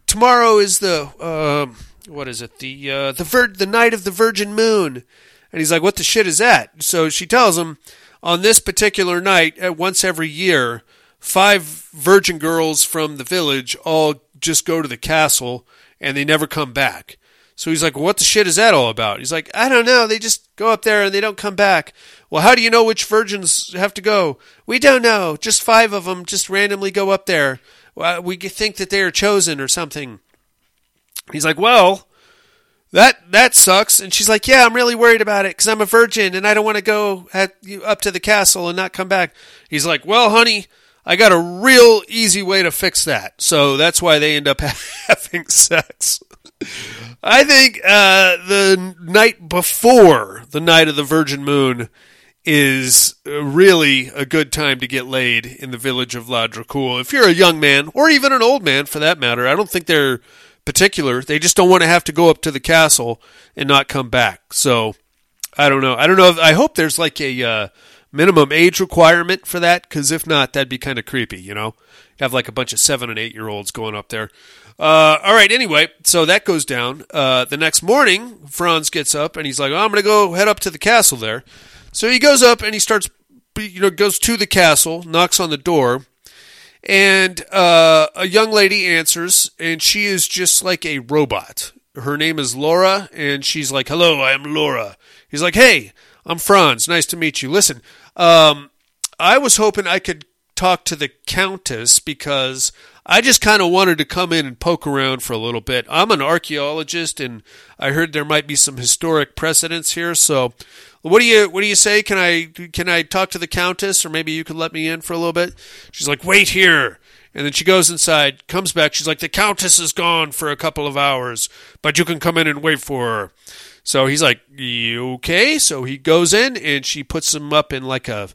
Speaker 1: tomorrow is the uh, what is it? The uh, the vir- the night of the Virgin Moon." And he's like, "What the shit is that?" So she tells him, on this particular night, uh, once every year, five virgin girls from the village all just go to the castle and they never come back. So he's like, What the shit is that all about? He's like, I don't know. They just go up there and they don't come back. Well, how do you know which virgins have to go? We don't know. Just five of them just randomly go up there. We think that they are chosen or something. He's like, Well, that that sucks. And she's like, Yeah, I'm really worried about it because I'm a virgin and I don't want to go at, up to the castle and not come back. He's like, Well, honey, I got a real easy way to fix that. So that's why they end up having sex. I think uh, the night before the night of the Virgin Moon is really a good time to get laid in the village of La Dracul. If you're a young man, or even an old man for that matter, I don't think they're particular. They just don't want to have to go up to the castle and not come back. So I don't know. I don't know. If, I hope there's like a uh, minimum age requirement for that? Because if not, that'd be kind of creepy, you know? Have like a bunch of seven and eight year olds going up there. Uh, all right, anyway, so that goes down. Uh, the next morning, Franz gets up and he's like, oh, I'm going to go head up to the castle there. So he goes up and he starts, you know, goes to the castle, knocks on the door, and uh, a young lady answers, and she is just like a robot. Her name is Laura, and she's like, "Hello, I am Laura." He's like, "Hey, I'm Franz. Nice to meet you. Listen, um, I was hoping I could talk to the Countess because I just kind of wanted to come in and poke around for a little bit. I'm an archaeologist, and I heard there might be some historic precedents here. So, what do you what do you say? Can I can I talk to the Countess, or maybe you could let me in for a little bit? She's like, "Wait here." And then she goes inside, comes back. She's like, The Countess is gone for a couple of hours, but you can come in and wait for her. So he's like, "You Okay. So he goes in and she puts him up in like a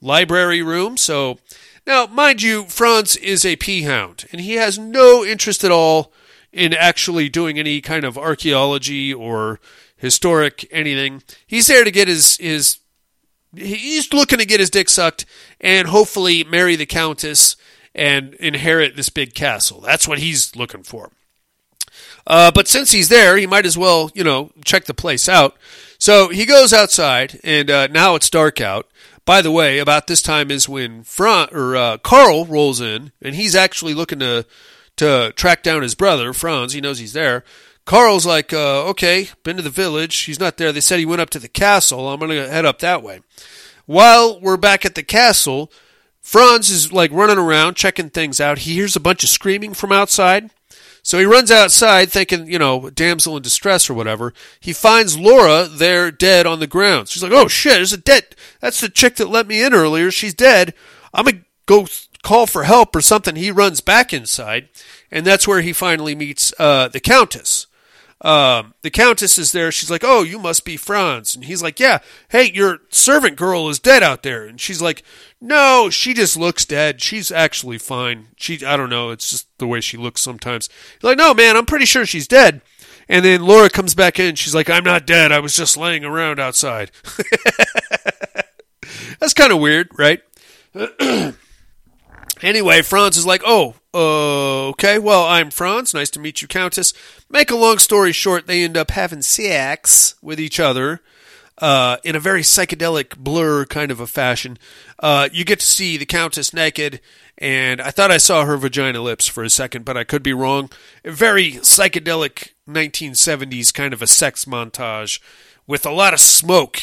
Speaker 1: library room. So now, mind you, Franz is a peahound and he has no interest at all in actually doing any kind of archaeology or historic anything. He's there to get his, his he's looking to get his dick sucked and hopefully marry the countess and inherit this big castle. That's what he's looking for. Uh, but since he's there, he might as well, you know, check the place out. So he goes outside, and uh, now it's dark out. By the way, about this time is when Fran- or uh, Carl rolls in, and he's actually looking to to track down his brother Franz. He knows he's there. Carl's like, uh, okay, been to the village. He's not there. They said he went up to the castle. I'm gonna head up that way. While we're back at the castle, Franz is like running around checking things out. He hears a bunch of screaming from outside. So he runs outside thinking, you know, damsel in distress or whatever. He finds Laura there dead on the ground. She's like, oh shit, there's a dead, that's the chick that let me in earlier. She's dead. I'm gonna go call for help or something. He runs back inside and that's where he finally meets, uh, the Countess. Um, the Countess is there. She's like, oh, you must be Franz. And he's like, yeah, hey, your servant girl is dead out there. And she's like, no, she just looks dead. She's actually fine. She, I don't know. It's just the way she looks sometimes. He's like, no, man, I'm pretty sure she's dead. And then Laura comes back in. She's like, I'm not dead. I was just laying around outside. That's kind of weird, right? anyway, Franz is like, oh, uh, okay, well, I'm Franz. Nice to meet you, Countess. Make a long story short, they end up having sex with each other uh, in a very psychedelic blur kind of a fashion. Uh, you get to see the Countess naked, and I thought I saw her vagina lips for a second, but I could be wrong. A very psychedelic 1970s kind of a sex montage with a lot of smoke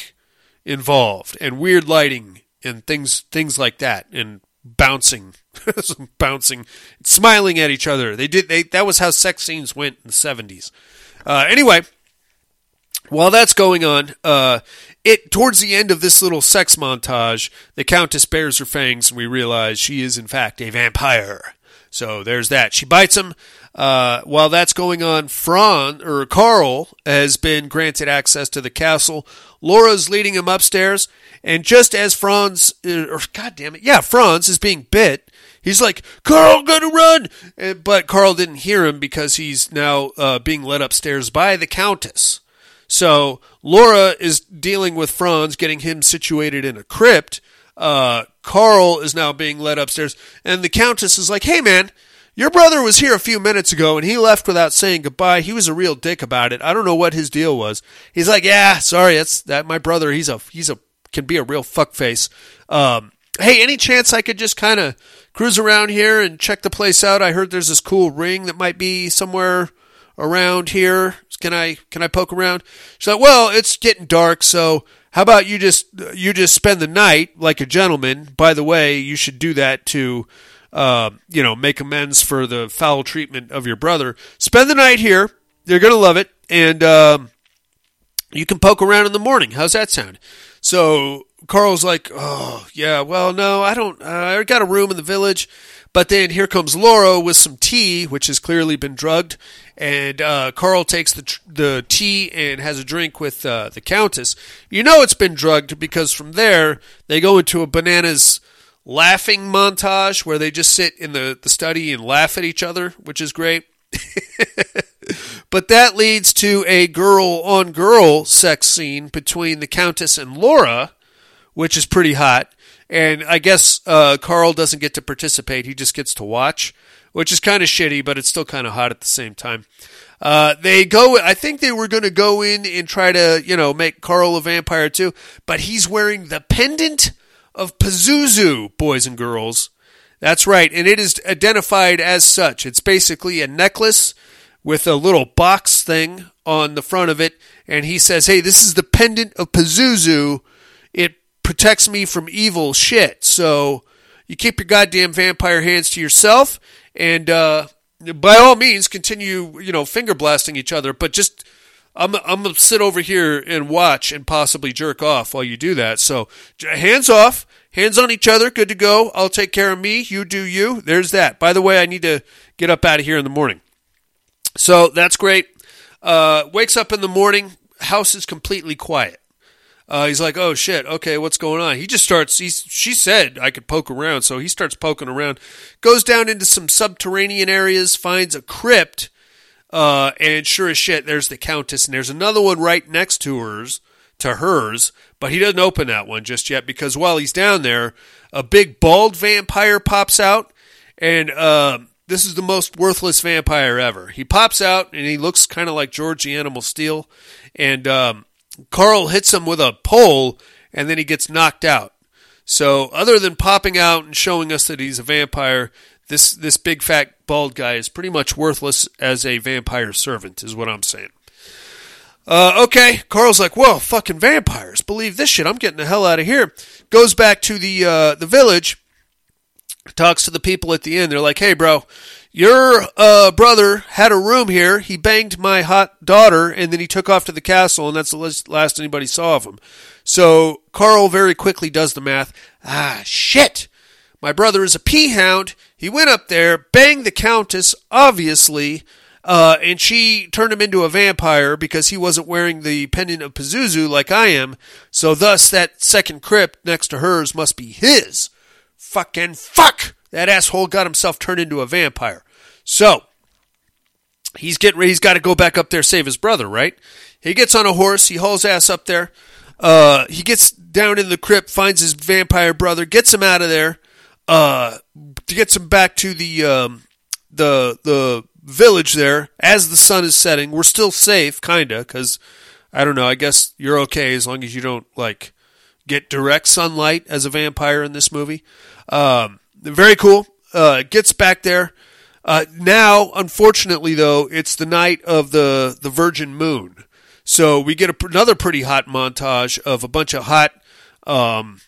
Speaker 1: involved and weird lighting and things things like that and bouncing bouncing smiling at each other they did they that was how sex scenes went in the 70s uh, anyway while that's going on, uh, it towards the end of this little sex montage, the Countess bares her fangs, and we realize she is in fact a vampire. So there's that. She bites him. Uh, while that's going on, Fran or Carl has been granted access to the castle. Laura's leading him upstairs, and just as Franz, uh, or God damn it, yeah, Franz is being bit. He's like, Carl, gotta run! But Carl didn't hear him because he's now uh, being led upstairs by the Countess. So Laura is dealing with Franz, getting him situated in a crypt. Uh, Carl is now being led upstairs, and the Countess is like, "Hey, man." Your brother was here a few minutes ago and he left without saying goodbye. He was a real dick about it. I don't know what his deal was. He's like, "Yeah, sorry, that's that my brother. He's a he's a can be a real fuckface." Um, hey, any chance I could just kind of cruise around here and check the place out? I heard there's this cool ring that might be somewhere around here. Can I can I poke around? She's like, well, it's getting dark, so how about you just you just spend the night like a gentleman? By the way, you should do that to uh, you know make amends for the foul treatment of your brother. Spend the night here. You're gonna love it, and um, you can poke around in the morning. How's that sound? So Carl's like, oh yeah, well no, I don't. Uh, I got a room in the village. But then here comes Laura with some tea, which has clearly been drugged, and uh, Carl takes the tr- the tea and has a drink with uh, the Countess. You know it's been drugged because from there they go into a bananas laughing montage where they just sit in the, the study and laugh at each other, which is great. but that leads to a girl on girl sex scene between the Countess and Laura, which is pretty hot. And I guess uh, Carl doesn't get to participate; he just gets to watch, which is kind of shitty, but it's still kind of hot at the same time. Uh, they go. I think they were going to go in and try to, you know, make Carl a vampire too. But he's wearing the pendant of Pazuzu, boys and girls. That's right, and it is identified as such. It's basically a necklace with a little box thing on the front of it, and he says, "Hey, this is the pendant of Pazuzu. Protects me from evil shit. So you keep your goddamn vampire hands to yourself, and uh, by all means, continue, you know, finger blasting each other, but just." I'm, I'm gonna sit over here and watch and possibly jerk off while you do that. So hands off, hands on each other, good to go. I'll take care of me. You do you. There's that. By the way, I need to get up out of here in the morning. So that's great. Uh, wakes up in the morning, house is completely quiet. Uh, he's like, "Oh shit, okay, what's going on?" He just starts. He's, she said I could poke around, so he starts poking around. Goes down into some subterranean areas, finds a crypt, uh, and sure as shit, there's the Countess, and there's another one right next to hers, to hers, but he doesn't open that one just yet because while he's down there, a big bald vampire pops out, and uh, this is the most worthless vampire ever. He pops out and he looks kind of like George the Animal Steele, and um, Carl hits him with a pole, and then he gets knocked out. So, other than popping out and showing us that he's a vampire, this this big fat bald guy is pretty much worthless as a vampire servant, is what I'm saying. Uh, okay, Carl's like, "Whoa, fucking vampires! Believe this shit! I'm getting the hell out of here." Goes back to the uh, the village, talks to the people at the inn. They're like, "Hey, bro, your uh, brother had a room here. He banged my hot daughter, and then he took off to the castle, and that's the last- anybody saw of him." So Carl very quickly does the math. Ah, shit! My brother is a pea hound. He went up there, banged the countess, obviously, uh, and she turned him into a vampire because he wasn't wearing the pendant of Pazuzu like I am. So thus, that second crypt next to hers must be his. Fucking fuck! That asshole got himself turned into a vampire. So he's getting. He's got to go back up there save his brother, right? He gets on a horse. He hauls ass up there. Uh, he gets down in the crypt, finds his vampire brother, gets him out of there. Uh, to gets him back to the um, the the village there as the sun is setting. We're still safe, kinda, because I don't know. I guess you're okay as long as you don't like get direct sunlight as a vampire in this movie. Um, very cool. Uh, gets back there. Uh, now, unfortunately, though, it's the night of the the Virgin Moon, so we get a, another pretty hot montage of a bunch of hot. Um,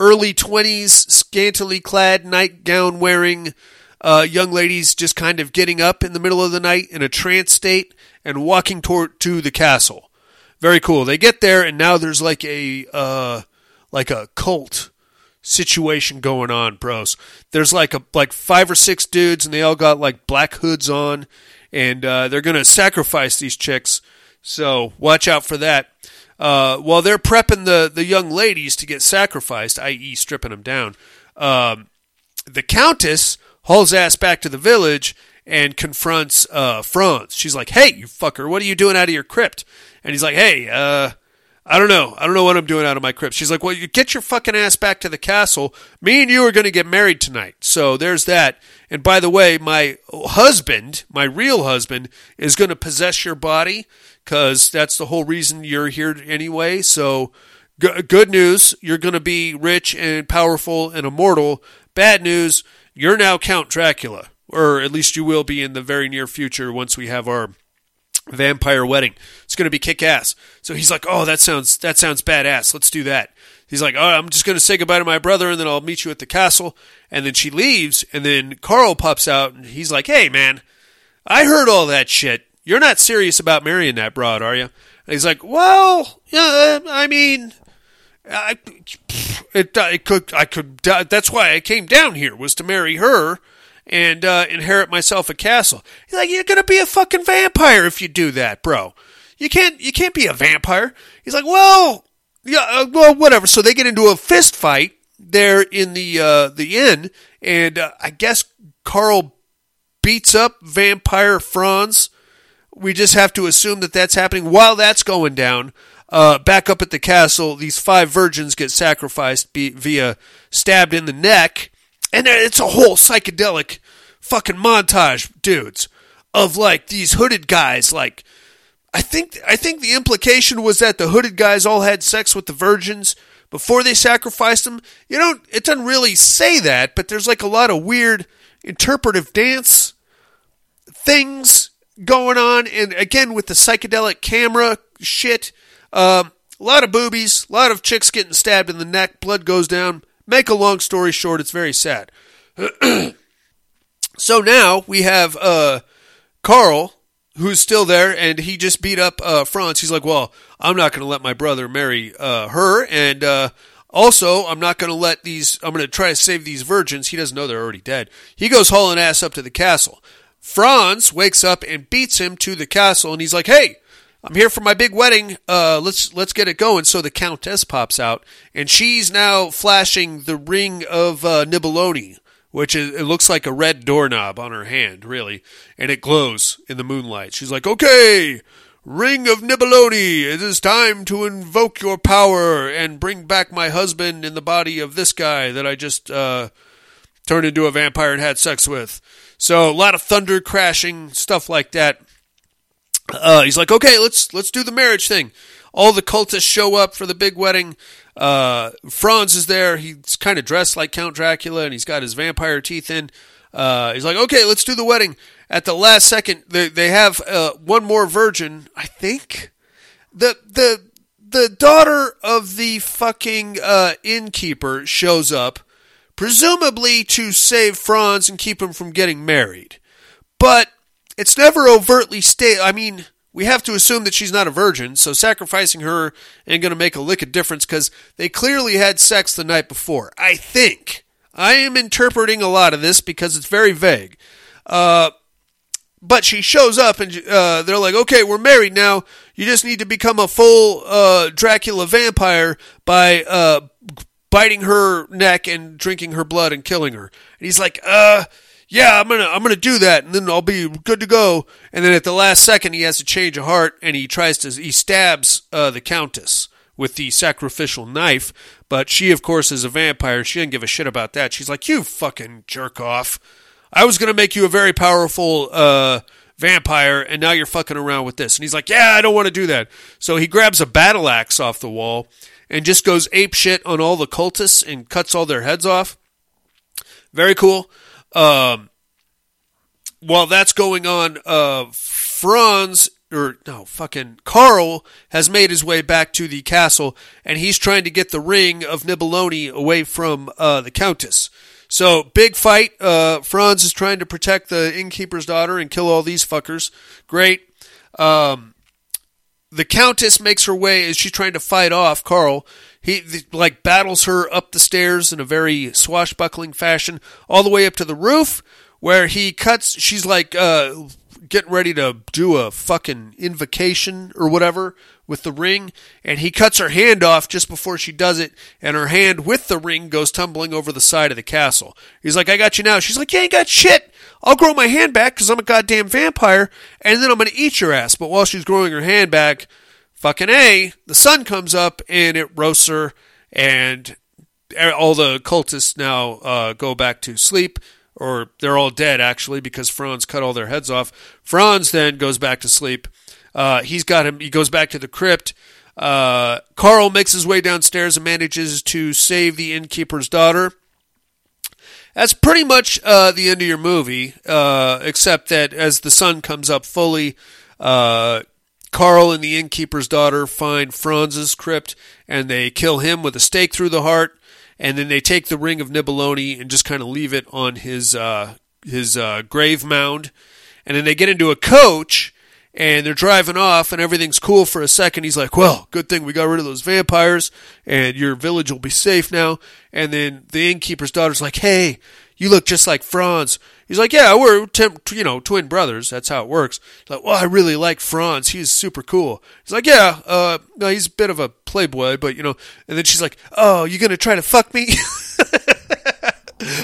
Speaker 1: early 20s, scantily clad, nightgown wearing uh, young ladies just kind of getting up in the middle of the night in a trance state and walking toward to the castle. Very cool. They get there and now there's like a uh, like a cult situation going on, bros. There's like a like five or six dudes and they all got like black hoods on and uh, they're gonna sacrifice these chicks. So watch out for that. Uh, while they're prepping the, the young ladies to get sacrificed, i.e., stripping them down, um, the Countess hauls ass back to the village and confronts uh, Franz. She's like, "Hey, you fucker, what are you doing out of your crypt?" And he's like, "Hey, uh, I don't know. I don't know what I'm doing out of my crypt." She's like, "Well, you get your fucking ass back to the castle. Me and you are going to get married tonight." So there's that. And by the way, my husband, my real husband, is going to possess your body because that's the whole reason you're here anyway. So, g- good news, you're going to be rich and powerful and immortal. Bad news, you're now Count Dracula, or at least you will be in the very near future once we have our vampire wedding. It's going to be kick ass. So he's like, "Oh, that sounds that sounds badass. Let's do that." He's like, "Oh, I'm just going to say goodbye to my brother and then I'll meet you at the castle." And then she leaves and then Carl pops out and he's like, "Hey, man, I heard all that shit. You're not serious about marrying that broad, are you?" And he's like, "Well, yeah, I mean, I, it, it could, I could. That's why I came down here was to marry her and uh, inherit myself a castle." He's like, "You're gonna be a fucking vampire if you do that, bro. You can't, you can't be a vampire." He's like, "Well, yeah, uh, well, whatever." So they get into a fist fight there in the uh, the inn, and uh, I guess Carl beats up vampire Franz. We just have to assume that that's happening while that's going down. uh, back up at the castle, these five virgins get sacrificed be, via stabbed in the neck, and it's a whole psychedelic fucking montage, dudes, of like these hooded guys. Like, I think I think the implication was that the hooded guys all had sex with the virgins before they sacrificed them. You don't. It doesn't really say that, but there's like a lot of weird interpretive dance things going on, and again with the psychedelic camera shit. Um, a lot of boobies, a lot of chicks getting stabbed in the neck, blood goes down. Make a long story short, it's very sad. so now we have uh, Carl, who's still there, and he just beat up uh, Franz. He's like, "Well, I'm not going to let my brother marry uh, her, and uh, also I'm not going to let these. I'm going to try to save these virgins. He doesn't know they're already dead. He goes hauling ass up to the castle. Franz wakes up and beats him to the castle, and he's like, "Hey." I'm here for my big wedding. Uh, let's let's get it going. So the countess pops out, and she's now flashing the ring of uh, Nibeloni, which is it looks like a red doorknob on her hand, really, and it glows in the moonlight. She's like, "Okay, ring of Nibeloni, it is time to invoke your power and bring back my husband in the body of this guy that I just uh, turned into a vampire and had sex with." So a lot of thunder crashing, stuff like that. Uh, he's like, okay, let's let's do the marriage thing. All the cultists show up for the big wedding. Uh, Franz is there. He's kind of dressed like Count Dracula, and he's got his vampire teeth in. Uh, he's like, okay, let's do the wedding. At the last second, they they have uh, one more virgin, I think. The the the daughter of the fucking uh, innkeeper shows up, presumably to save Franz and keep him from getting married. But it's never overtly stated. I mean, we have to assume that she's not a virgin, so sacrificing her ain't going to make a lick of difference because they clearly had sex the night before. I think. I am interpreting a lot of this because it's very vague. Uh, but she shows up and uh, they're like, okay, we're married now. You just need to become a full uh, Dracula vampire by uh, biting her neck and drinking her blood and killing her. And he's like, uh, yeah, I'm gonna I'm gonna do that, and then I'll be good to go. And then at the last second, he has to change a heart, and he tries to he stabs uh, the countess with the sacrificial knife. But she, of course, is a vampire. She didn't give a shit about that. She's like, "You fucking jerk off! I was gonna make you a very powerful uh, vampire, and now you're fucking around with this." And he's like, "Yeah, I don't want to do that." So he grabs a battle axe off the wall and just goes ape shit on all the cultists and cuts all their heads off. Very cool. Um, while that's going on, uh, Franz or no, fucking Carl has made his way back to the castle, and he's trying to get the ring of Nibeloni away from uh, the Countess. So big fight. Uh, Franz is trying to protect the innkeeper's daughter and kill all these fuckers. Great. Um, the Countess makes her way as she's trying to fight off Carl. He like battles her up the stairs in a very swashbuckling fashion, all the way up to the roof, where he cuts. She's like uh, getting ready to do a fucking invocation or whatever with the ring, and he cuts her hand off just before she does it, and her hand with the ring goes tumbling over the side of the castle. He's like, "I got you now." She's like, "You ain't got shit." I'll grow my hand back because I'm a goddamn vampire, and then I'm going to eat your ass. But while she's growing her hand back, fucking A, the sun comes up and it roasts her, and all the cultists now uh, go back to sleep, or they're all dead actually because Franz cut all their heads off. Franz then goes back to sleep. Uh, he's got him. He goes back to the crypt. Uh, Carl makes his way downstairs and manages to save the innkeeper's daughter. That's pretty much uh, the end of your movie, uh, except that as the sun comes up fully, uh, Carl and the innkeeper's daughter find Franz's crypt and they kill him with a stake through the heart. And then they take the ring of Nibeloni and just kind of leave it on his uh, his uh, grave mound. And then they get into a coach and they're driving off and everything's cool for a second. He's like, well, good thing we got rid of those vampires and your village will be safe now. And then the innkeeper's daughter's like, hey, you look just like Franz. He's like, yeah, we're, tem- you know, twin brothers. That's how it works. He's like, well, I really like Franz. He's super cool. He's like, yeah, uh, no, he's a bit of a playboy, but you know, and then she's like, oh, you gonna try to fuck me?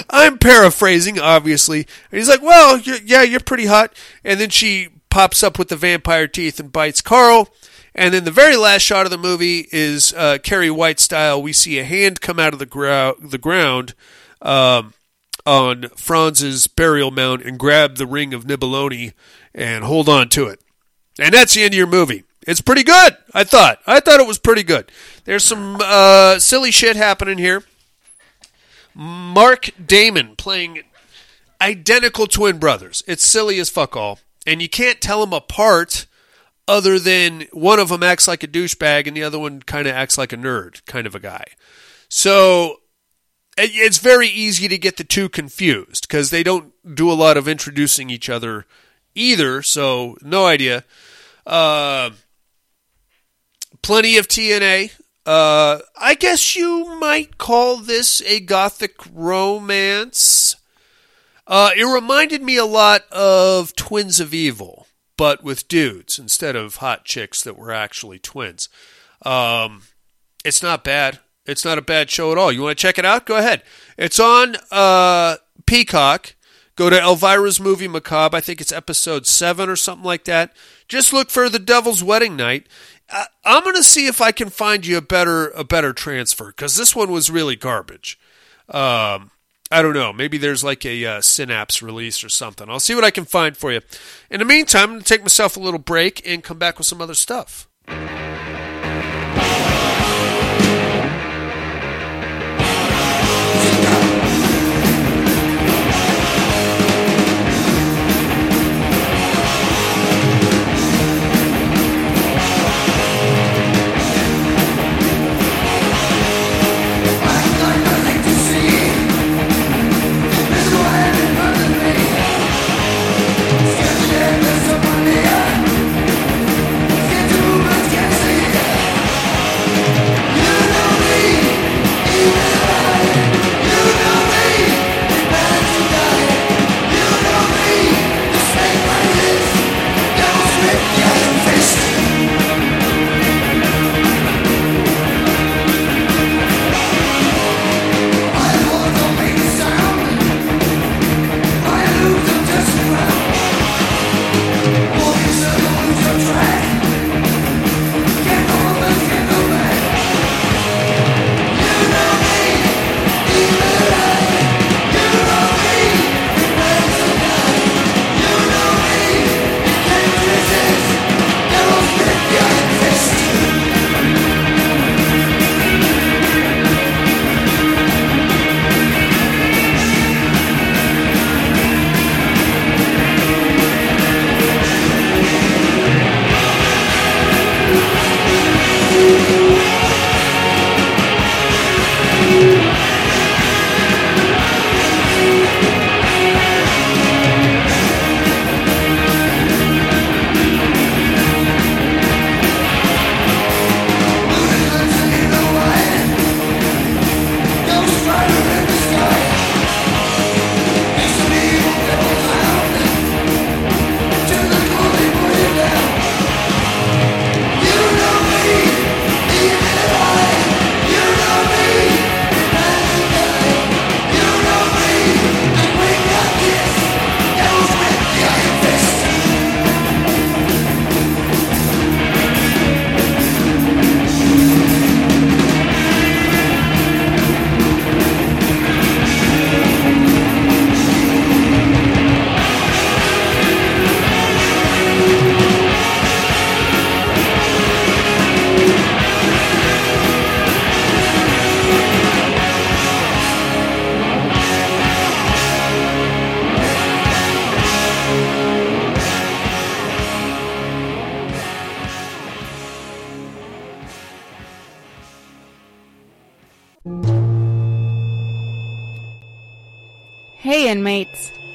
Speaker 1: I'm paraphrasing, obviously. And he's like, well, you're, yeah, you're pretty hot. And then she pops up with the vampire teeth and bites Carl. And then the very last shot of the movie is uh, Carrie White style. We see a hand come out of the, the ground um, on Franz's burial mound and grab the ring of Nibeloni and hold on to it. And that's the end of your movie. It's pretty good, I thought. I thought it was pretty good. There's some uh, silly shit happening here. Mark Damon playing identical twin brothers. It's silly as fuck all. And you can't tell them apart other than one of them acts like a douchebag and the other one kind of acts like a nerd kind of a guy. So it's very easy to get the two confused because they don't do a lot of introducing each other either. So no idea. Uh, plenty of TNA. Uh, I guess you might call this a gothic romance. Uh, it reminded me a lot of Twins of Evil, but with dudes instead of hot chicks that were actually twins. Um, it's not bad. It's not a bad show at all. You want to check it out? Go ahead. It's on uh, Peacock. Go to Elvira's Movie Macabre. I think it's episode seven or something like that. Just look for The Devil's Wedding Night. I, I'm going to see if I can find you a better a better transfer because this one was really garbage. Um, I don't know. Maybe there's like a uh, Synapse release or something. I'll see what I can find for you. In the meantime, I'm going to take myself a little break and come back with some other stuff.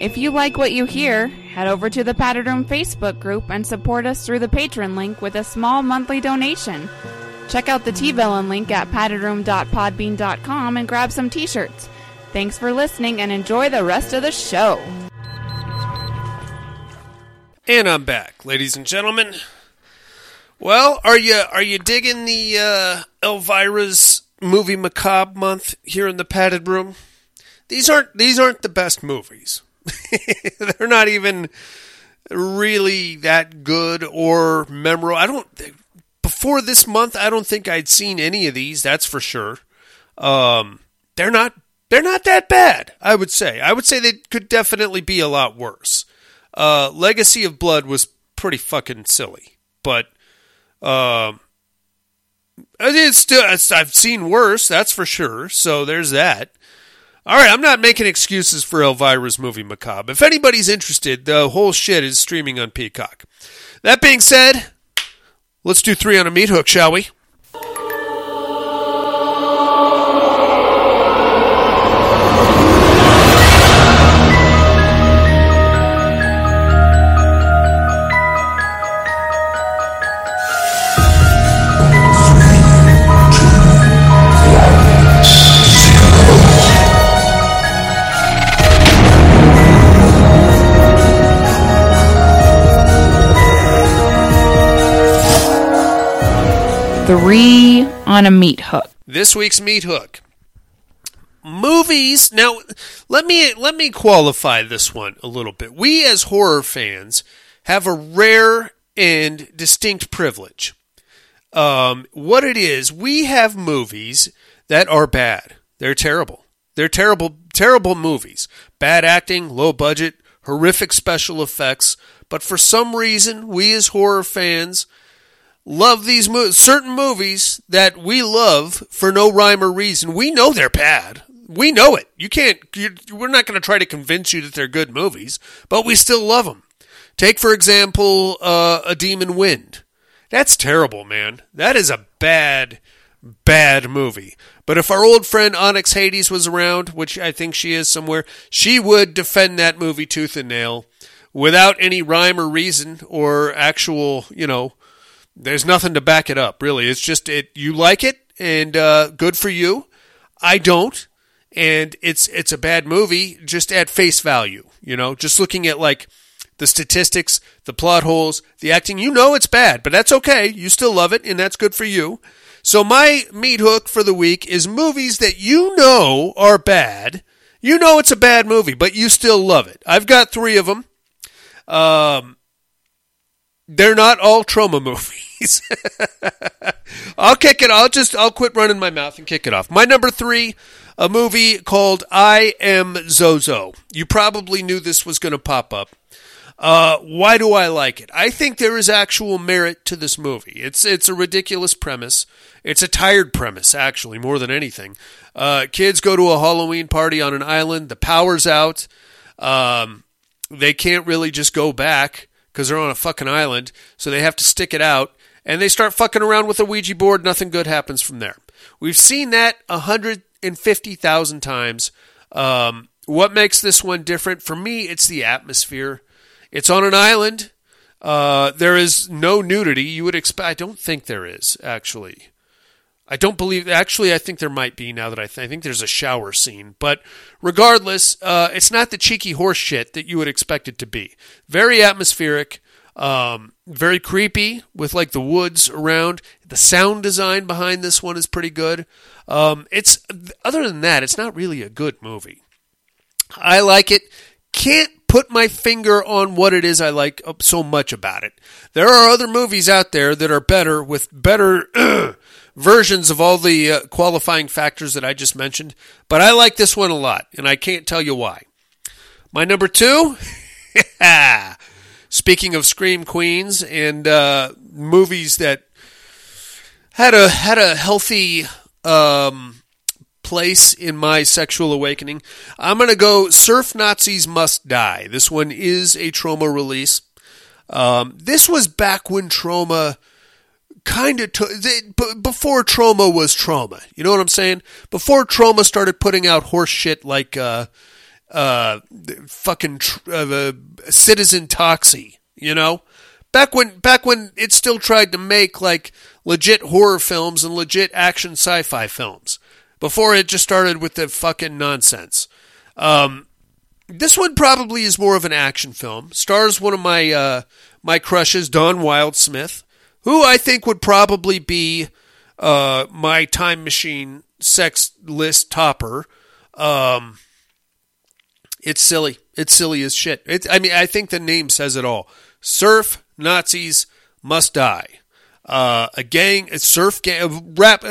Speaker 2: If you like what you hear, head over to the Padded Room Facebook group and support us through the patron link with a small monthly donation. Check out the T-Villain link at paddedroom.podbean.com and grab some t-shirts. Thanks for listening and enjoy the rest of the show.
Speaker 1: And I'm back, ladies and gentlemen. Well, are you are you digging the uh, Elvira's movie macabre month here in the padded room? These aren't these aren't the best movies. They're not even really that good or memorable. I don't. before this month, I don't think I'd seen any of these. That's for sure. Um, they're not they're not that bad. I would say. I would say they could definitely be a lot worse. Uh, Legacy of Blood was pretty fucking silly, but um, it's still it's, I've seen worse. That's for sure. So there's that. All right, I'm not making excuses for Elvira's movie Macabre. If anybody's interested, the whole shit is streaming on Peacock. That being said, let's do three on a meat hook, shall we?
Speaker 2: Three on a meat hook.
Speaker 1: This week's meat hook. Movies. Now, let me let me qualify this one a little bit. We as horror fans have a rare and distinct privilege. Um, what it is, we have movies that are bad. They're terrible. They're terrible, terrible movies. Bad acting, low budget, horrific special effects. But for some reason, we as horror fans love these mo- certain movies that we love for no rhyme or reason. We know they're bad. We know it. You can't. We're not going to try to convince you that they're good movies, but we still love them. Take for example, uh, A Demon Wind. That's terrible, man. That is a bad, bad movie. But if our old friend Onyx Hades was around, which I think she is somewhere, she would defend that movie tooth and nail without any rhyme or reason or actual, you know, there's nothing to back it up, really. It's just it. You like it, and uh, good for you. I don't, and it's it's a bad movie just at face value. You know, just looking at like the statistics, the plot holes, the acting. You know it's bad, but that's okay. You still love it, and that's good for you. So my meat hook for the week is movies that you know are bad. You know it's a bad movie, but you still love it. I've got three of them. Um, they're not all Troma movies. I'll kick it. I'll just I'll quit running my mouth and kick it off. My number three, a movie called I Am Zozo. You probably knew this was going to pop up. Uh, why do I like it? I think there is actual merit to this movie. It's it's a ridiculous premise. It's a tired premise, actually, more than anything. Uh, kids go to a Halloween party on an island. The power's out. Um, they can't really just go back because they're on a fucking island, so they have to stick it out. And they start fucking around with a Ouija board. Nothing good happens from there. We've seen that 150,000 times. Um, what makes this one different? For me, it's the atmosphere. It's on an island. Uh, there is no nudity. You would expect. I don't think there is, actually. I don't believe. Actually, I think there might be now that I, th- I think there's a shower scene. But regardless, uh, it's not the cheeky horse shit that you would expect it to be. Very atmospheric, um, very creepy with like the woods around. The sound design behind this one is pretty good. Um, it's other than that, it's not really a good movie. I like it. Can't put my finger on what it is I like so much about it. There are other movies out there that are better with better versions of all the uh, qualifying factors that I just mentioned, but I like this one a lot, and I can't tell you why. My number two, speaking of scream queens and uh, movies that had a had a healthy um, place in my sexual awakening, I'm to go Surf Nazis Must Die. This one is a Troma release. Um, this was back when Troma kind of t- before Troma was Troma. You know what I'm saying? Before Troma started putting out horse shit like uh, uh, fucking tr- uh, Citizen Toxie. You know, back when back when it still tried to make like legit horror films and legit action sci-fi films. Before it just started with the fucking nonsense. Um, this one probably is more of an action film. Stars one of my uh, my crushes, Dawn Wildsmith who I think would probably be uh, my time machine sex list topper. Um, it's silly. It's silly as shit. It, I mean, I think the name says it all. Surf Nazis must die. uh, a gang, a surf gang, rap.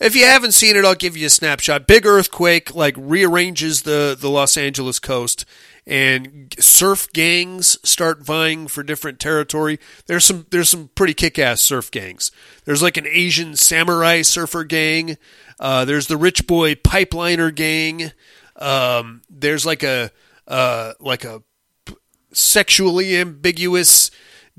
Speaker 1: If you haven't seen it, I'll give you a snapshot. Big earthquake like rearranges the the Los Angeles coast, and surf gangs start vying for different territory. There's some there's some pretty kick ass surf gangs. There's like an Asian samurai surfer gang. Uh, there's the rich boy pipeliner gang. Um, there's like a uh, like a sexually ambiguous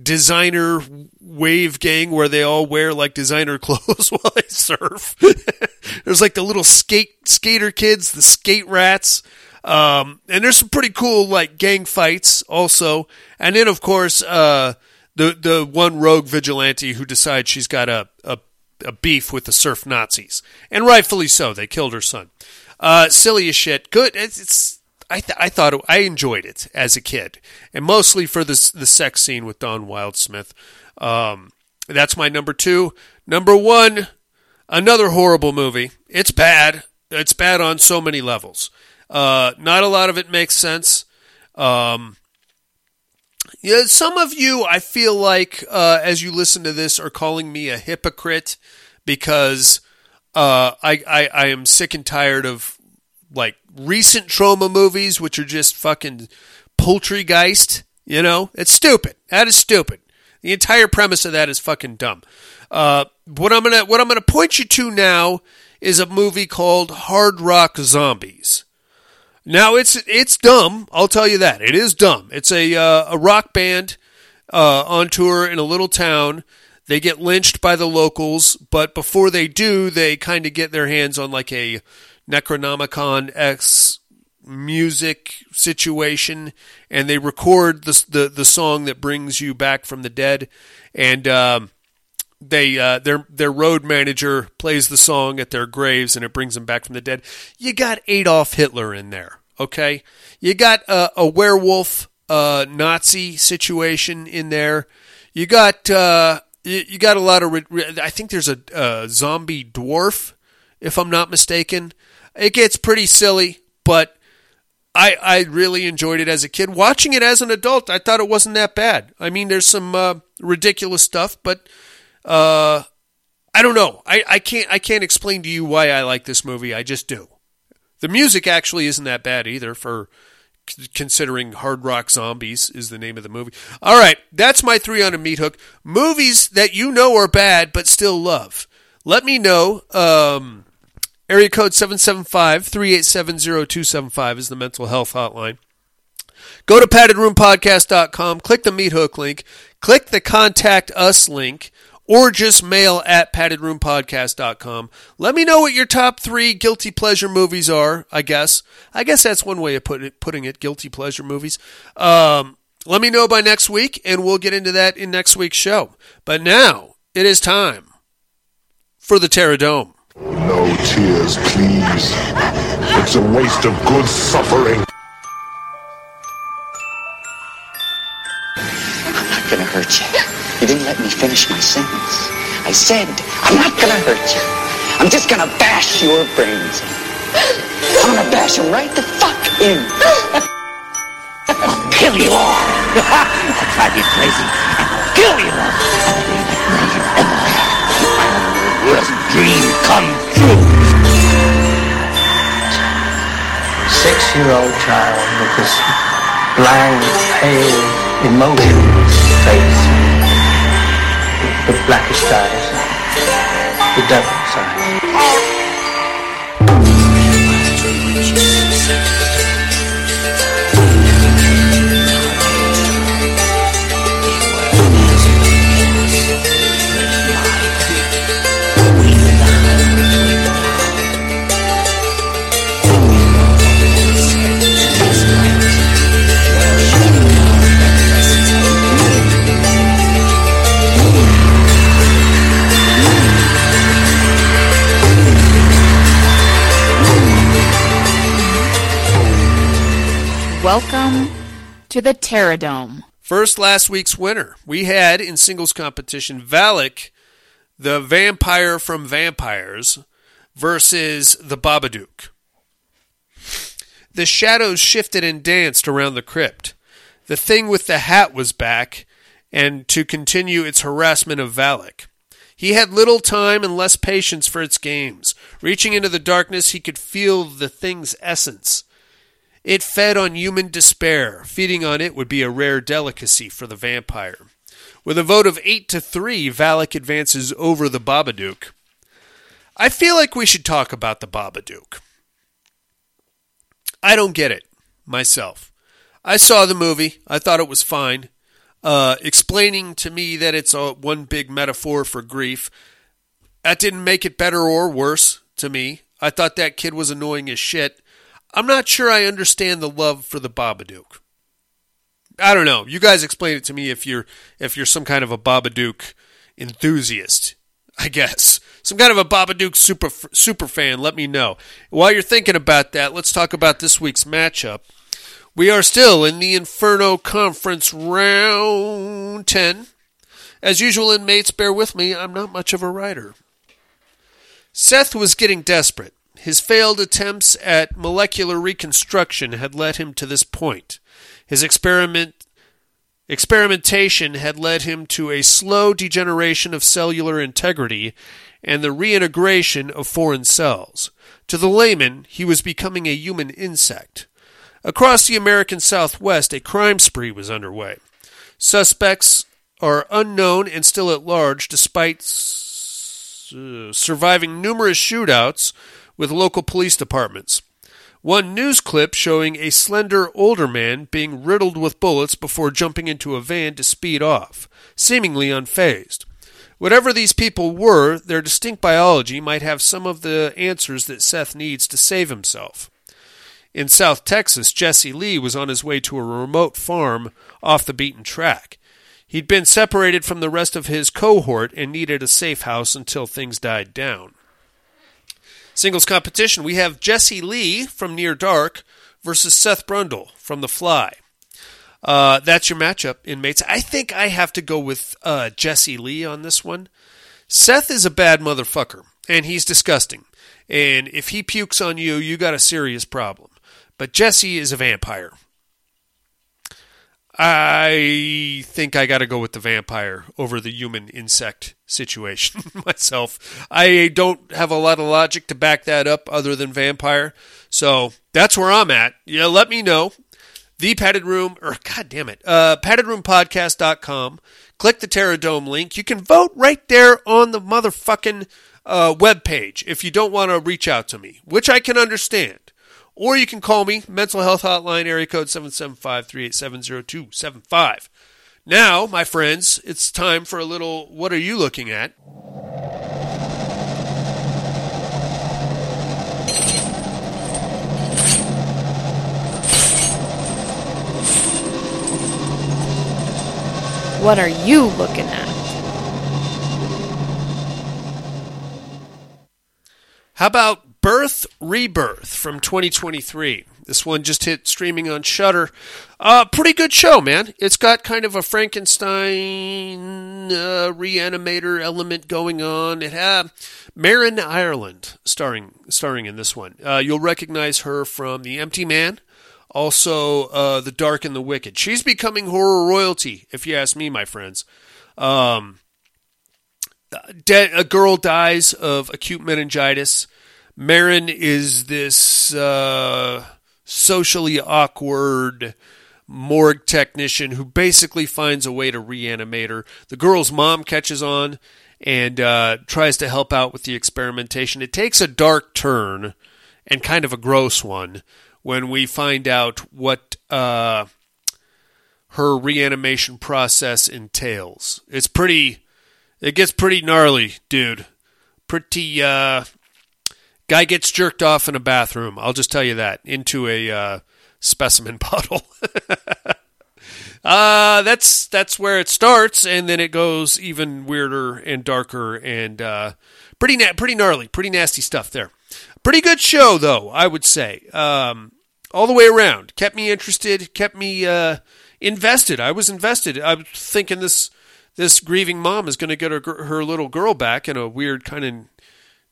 Speaker 1: designer wave gang where they all wear like designer clothes while they surf. there's like the little skate skater kids, the skate rats. Um, and there's some pretty cool like gang fights also. And then of course, uh, the the one rogue vigilante who decides she's got a, a a beef with the surf Nazis, and rightfully so. They killed her son. Uh, silly as shit. Good. It's, it's I th- I thought it, I enjoyed it as a kid, and mostly for the the sex scene with Dawn Wildsmith. Um, that's my number two. Number one, another horrible movie. It's bad. It's bad on so many levels. Uh, not a lot of it makes sense. Um, yeah, some of you, I feel like, uh, as you listen to this, are calling me a hypocrite because uh, I, I I am sick and tired of like recent Troma movies, which are just fucking poultrygeist. You know, it's stupid. That is stupid. The entire premise of that is fucking dumb. Uh, what I'm gonna what I'm gonna point you to now is a movie called Hard Rock Zombies. Now it's it's dumb. I'll tell you that it is dumb. It's a uh, a rock band uh, on tour in a little town. They get lynched by the locals, but before they do, they kind of get their hands on like a Necronomicon X music situation, and they record the the, the song that brings you back from the dead, and. Um, they uh, their their road manager plays the song at their graves and it brings them back from the dead. You got Adolf Hitler in there, okay? You got uh, a werewolf uh, Nazi situation in there. You got uh, you, you got a lot of. Re- I think there's a, a zombie dwarf, if I'm not mistaken. It gets pretty silly, but I, I really enjoyed it as a kid. Watching it as an adult, I thought it wasn't that bad. I mean, there's some uh, ridiculous stuff, but uh, I don't know. I, I can't I can't explain to you why I like this movie. I just do. The music actually isn't that bad either for considering Hard Rock Zombies is the name of the movie. All right, that's my three on a meat hook. Movies that you know are bad but still love. Let me know. Um, area code 775-387-0275 is the mental health hotline. Go to paddedroompodcast.com, click the meat hook link, click the contact us link, or just mail at paddedroompodcast.com. Let me know what your top three guilty pleasure movies are, I guess. I guess that's one way of put it, putting it, guilty pleasure movies. Um, let me know by next week, and we'll get into that in next week's show. But now, it is time for the Terror Dome.
Speaker 7: No tears, please. It's a waste of good suffering.
Speaker 8: I'm not gonna hurt you. You didn't let me finish my sentence. I said, I'm not gonna hurt you. I'm just gonna bash your brains in. I'm gonna bash them right the fuck in. I'll kill you all. I'll drive you crazy. I'll kill you all. My worst dream come true.
Speaker 9: six-year-old child with this blank, pale, emotionless face, with blackish eyes, the devil's eyes.
Speaker 2: Welcome to the Terror Dome.
Speaker 1: First, last week's winner. We had in singles competition Valek, the vampire from Vampires, versus the Babadook. The shadows shifted and danced around the crypt. The thing with the hat was back, and to continue its harassment of Valek. He had little time and less patience for its games. Reaching into the darkness, he could feel the thing's essence. It fed on human despair. Feeding on it would be a rare delicacy for the vampire. With a vote of 8 to 3, Valek advances over the Babadook. I feel like we should talk about the Babadook. I don't get it myself. I saw the movie. I thought it was fine. Uh, explaining to me that it's a one big metaphor for grief. That didn't make it better or worse to me. I thought that kid was annoying as shit. I'm not sure I understand the love for the Babadook. I don't know. You guys explain it to me if you're if you're some kind of a Babadook enthusiast. I guess some kind of a Babadook super super fan. Let me know. While you're thinking about that, let's talk about this week's matchup. We are still in the Inferno Conference round 10. As usual, inmates, bear with me, I'm not much of a writer. Seth was getting desperate. His failed attempts at molecular reconstruction had led him to this point. His experiment experimentation had led him to a slow degeneration of cellular integrity and the reintegration of foreign cells. To the layman, he was becoming a human insect. Across the American Southwest, a crime spree was underway. Suspects are unknown and still at large, despite s- uh, surviving numerous shootouts with local police departments. One news clip showing a slender older man being riddled with bullets before jumping into a van to speed off, seemingly unfazed. Whatever these people were, their distinct biology might have some of the answers that Seth needs to save himself. In South Texas, Jesse Lee was on his way to a remote farm off the beaten track. He'd been separated from the rest of his cohort and needed a safe house until things died down. Singles competition, we have Jesse Lee from Near Dark versus Seth Brundle from The Fly. Uh, that's your matchup, inmates. I think I have to go with uh, Jesse Lee on this one. Seth is a bad motherfucker, and he's disgusting. And if he pukes on you, you got a serious problem. But Jesse is a vampire. I think I got to go with the vampire over the human insect situation myself. I don't have a lot of logic to back that up other than vampire. So that's where I'm at. Yeah, let me know. The padded room, or god damn it, uh, paddedroompodcast.com. Click the Terror Dome link. You can vote right there on the motherfucking uh, web page if you don't want to reach out to me, which I can understand. Or you can call me, mental health hotline, area code 775-387-0275. Now, my friends, it's time for a little what are you looking at?
Speaker 2: What are you looking at?
Speaker 1: How about Birth Rebirth from 2023? This one just hit streaming on Shudder. Uh, pretty good show, man. It's got kind of a Frankenstein uh, reanimator element going on. It had Marin Ireland starring starring in this one. Uh, you'll recognize her from The Empty Man, also uh, The Dark and the Wicked. She's becoming horror royalty, if you ask me, my friends. Um, de- a girl dies of acute meningitis. Marin is this uh, socially awkward morgue technician who basically finds a way to reanimate her. The girl's mom catches on and uh, tries to help out with the experimentation. It takes a dark turn and kind of a gross one when we find out what uh, her reanimation process entails. It's pretty. It gets pretty gnarly, dude. Pretty. Uh, guy gets jerked off in a bathroom. I'll just tell you that into a uh, specimen bottle. uh, that's that's where it starts, and then it goes even weirder and darker and uh, pretty na- pretty gnarly, pretty nasty stuff there. Pretty good show, though I would say. Um, all the way around, kept me interested, kept me uh, invested. I was invested. I was thinking this this grieving mom is going to get her her little girl back in a weird kind of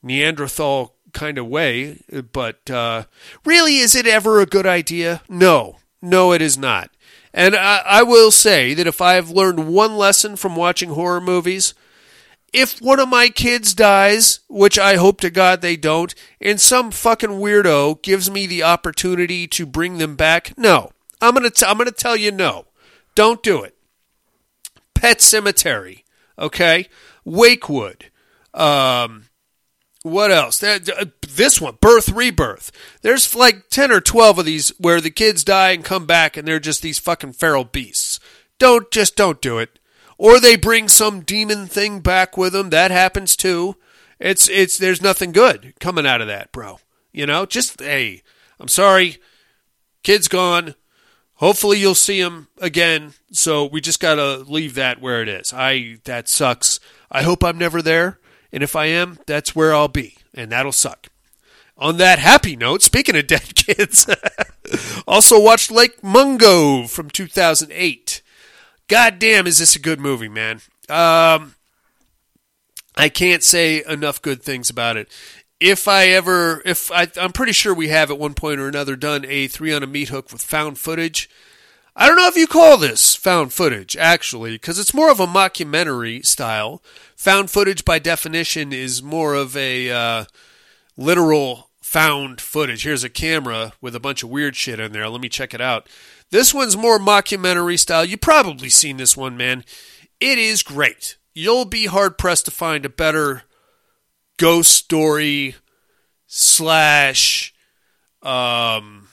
Speaker 1: Neanderthal kind of way. But uh, really, is it ever a good idea? No, no, it is not. And I, I will say that if I've learned one lesson from watching horror movies, if one of my kids dies, which I hope to God they don't, and some fucking weirdo gives me the opportunity to bring them back, no. I'm gonna t- I'm gonna tell you no. Don't do it. Pet Sematary, okay? Wakewood. Um, what else? Uh, This one, Birth Rebirth. There's like 10 or 12 of these where the kids die and come back and they're just these fucking feral beasts. Don't, just don't do it. Or they bring some demon thing back with them. That happens too. It's, it's, there's nothing good coming out of that, bro. You know, just, hey, I'm sorry. Kid's gone. Hopefully you'll see him again. So we just gotta leave that where it is. I that sucks. I hope I'm never there, and if I am, that's where I'll be, and that'll suck. On that happy note, speaking of dead kids, also watched Lake Mungo from 2008. God damn, is this a good movie, man? Um, I can't say enough good things about it. If I ever, if I, I'm pretty sure we have at one point or another done a three on a meat hook with found footage. I don't know if you call this found footage, actually, because it's more of a mockumentary style. Found footage, by definition, is more of a uh, literal found footage. Here's a camera with a bunch of weird shit in there. Let me check it out. This one's more mockumentary style. You've probably seen this one, man. It is great. You'll be hard pressed to find a better ghost story slash um,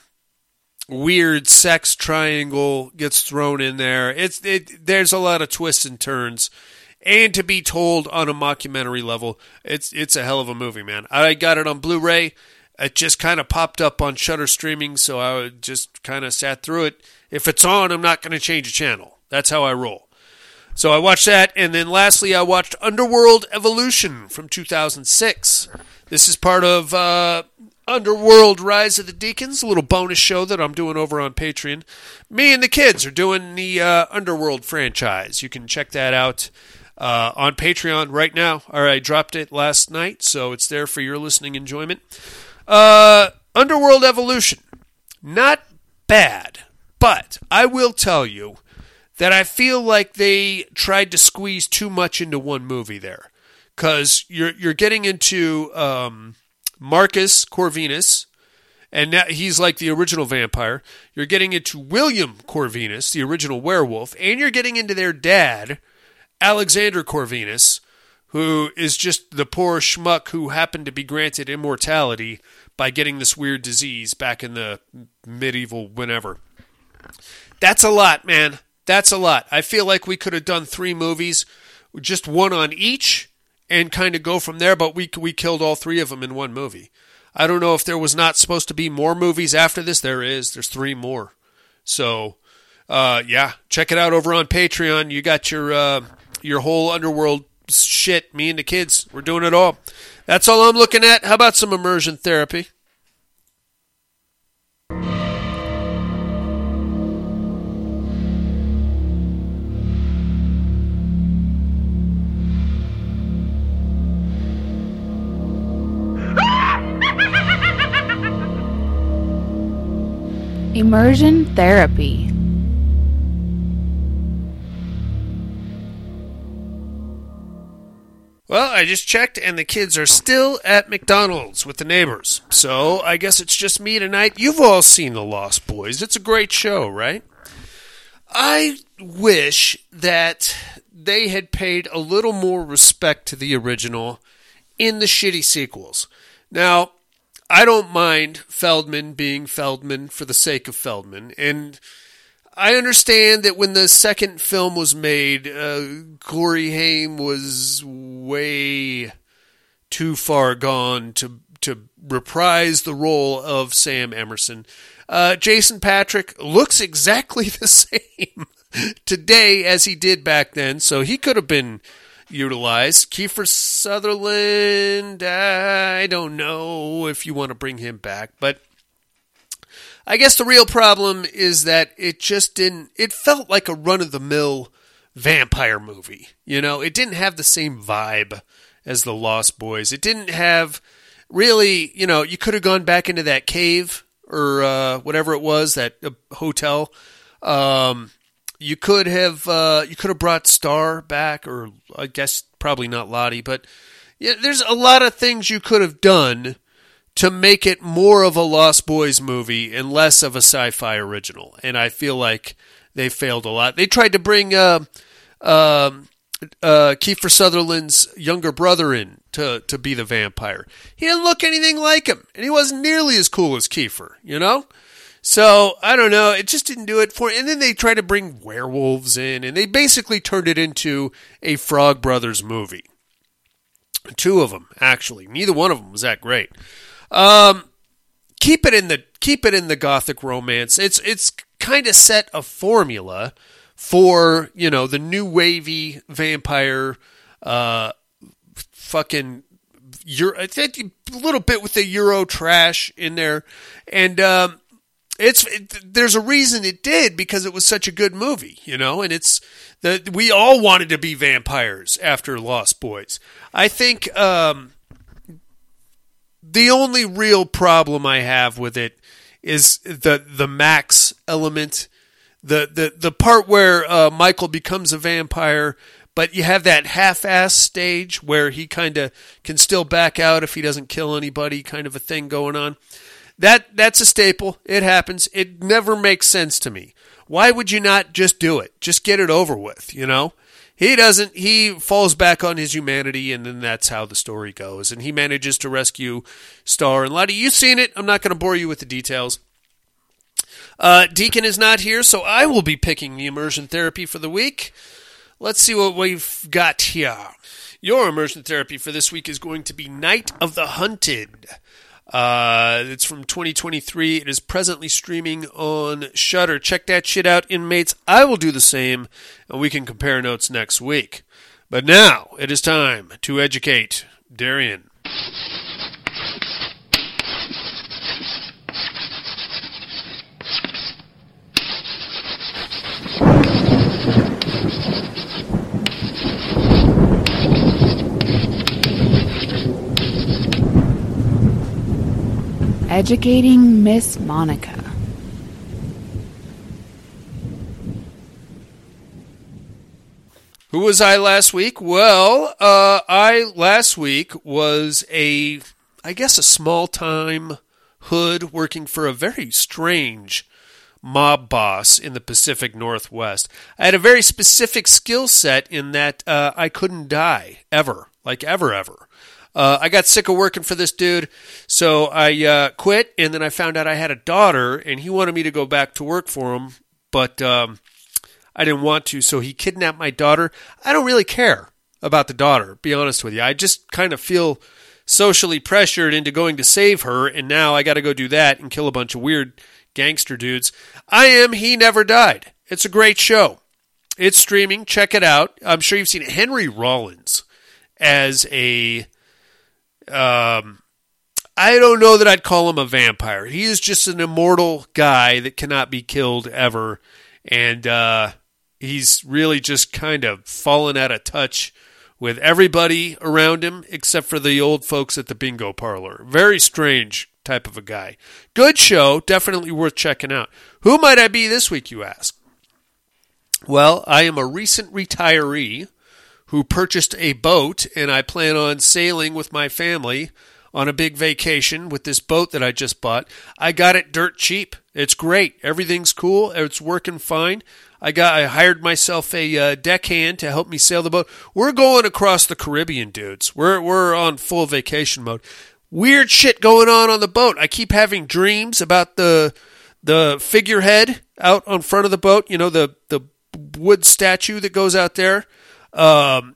Speaker 1: weird sex triangle gets thrown in there. It's it. There's a lot of twists and turns, and to be told on a mockumentary level, it's it's a hell of a movie, man. I got it on Blu-ray. It just kind of popped up on Shudder streaming, so I just kind of sat through it. If it's on, I'm not going to change a channel. That's how I roll. So I watched that, and then lastly, I watched Underworld Evolution from 2006. This is part of uh, Underworld Rise of the Deacons, a little bonus show that I'm doing over on Patreon. Me and the kids are doing the uh, Underworld franchise. You can check that out uh, on Patreon right now. Or I dropped it last night, so it's there for your listening enjoyment. Uh, Underworld Evolution, not bad, but I will tell you that I feel like they tried to squeeze too much into one movie there, because you're you're getting into um, Marcus Corvinus, and now he's like the original vampire. You're getting into William Corvinus, the original werewolf, and you're getting into their dad, Alexander Corvinus, who is just the poor schmuck who happened to be granted immortality by getting this weird disease back in the medieval whenever. That's a lot, man. That's a lot. I feel like we could have done three movies, just one on each, and kind of go from there. But we we killed all three of them in one movie. I don't know if there was not supposed to be more movies after this. There is. There's three more. So, uh, yeah, check it out over on Patreon. You got your uh, your whole underworld shit. Me and the kids, we're doing it all. That's all I'm looking at. How about some immersion therapy?
Speaker 2: Immersion therapy.
Speaker 1: Well, I just checked, and the kids are still at McDonald's with the neighbors. So I guess it's just me tonight. You've all seen The Lost Boys. It's a great show, right? I wish that they had paid a little more respect to the original in the shitty sequels. Now, I don't mind Feldman being Feldman for the sake of Feldman, and I understand that when the second film was made, uh, Corey Haim was way too far gone to to reprise the role of Sam Emerson. Uh, Jason Patric looks exactly the same today as he did back then, so he could have been utilized. Kiefer Sutherland, I don't know if you want to bring him back, but I guess the real problem is that it just didn't. It felt like a run of the mill vampire movie. You know, it didn't have the same vibe as the Lost Boys. It didn't have really. You know, you could have gone back into that cave or uh, whatever it was, that uh, hotel. Um, you could have uh, you could have brought Star back, or I guess probably not Laddie, but yeah, there's a lot of things you could have done to make it more of a Lost Boys movie and less of a sci-fi original. And I feel like they failed a lot. They tried to bring uh, um, uh, Kiefer Sutherland's younger brother in to to be the vampire. He didn't look anything like him, and he wasn't nearly as cool as Kiefer. You know. So I don't know. It just didn't do it for. And then they tried to bring werewolves in, and they basically turned it into a Frog Brothers movie. Two of them, actually. Neither one of them was that great. Um, keep it in the keep it in the gothic romance. It's it's kind of set a formula for you know the new wavy vampire, uh, fucking Euro, a little bit with the Euro trash in there, and um, it's it, there's a reason it did because it was such a good movie, you know, and it's that we all wanted to be vampires after Lost Boys. I think um, the only real problem I have with it is the the Max element, the the the part where uh, Michael becomes a vampire, but you have that half-ass stage where he kind of can still back out if he doesn't kill anybody, kind of a thing going on. That that's a staple. It happens. It never makes sense to me. Why would you not just do it? Just get it over with, you know? He doesn't. He falls back on his humanity, and then that's how the story goes. And he manages to rescue Star and Laddie. You've seen it. I'm not going to bore you with the details. Uh, Deacon is not here, so I will be picking the immersion therapy for the week. Let's see what we've got here. Your immersion therapy for this week is going to be Night of the Hunted. Uh, it's from 2023. It is presently streaming on Shudder. Check that shit out, inmates. I will do the same, and we can compare notes next week. But now it is time to educate Darian.
Speaker 2: Educating Miss Monica.
Speaker 1: Who was I last week? Well, uh, I last week was a, I guess, a small time hood working for a very strange mob boss in the Pacific Northwest. I had a very specific skill set in that uh, I couldn't die ever, like ever, ever. Uh, I got sick of working for this dude, so I uh, quit. And then I found out I had a daughter, and he wanted me to go back to work for him, but um, I didn't want to. So he kidnapped my daughter. I don't really care about the daughter, be honest with you. I just kind of feel socially pressured into going to save her, and now I got to go do that and kill a bunch of weird gangster dudes. I am He Never Died. It's a great show. It's streaming. Check it out. I'm sure you've seen it. Henry Rollins as a um, I don't know that I'd call him a vampire. He is just an immortal guy that cannot be killed ever, and uh, he's really just kind of fallen out of touch with everybody around him except for the old folks at the bingo parlor. Very strange type of a guy. Good show, definitely worth checking out. Who might I be this week, you ask? Well, I am a recent retiree who purchased a boat, and I plan on sailing with my family on a big vacation with this boat that I just bought. I got it dirt cheap. It's great. Everything's cool. It's working fine. I got I hired myself a uh, deckhand to help me sail the boat. We're going across the Caribbean, dudes. We're we're on full vacation mode. Weird shit going on on the boat. I keep having dreams about the the figurehead out on front of the boat. You know the the wood statue that goes out there. Um,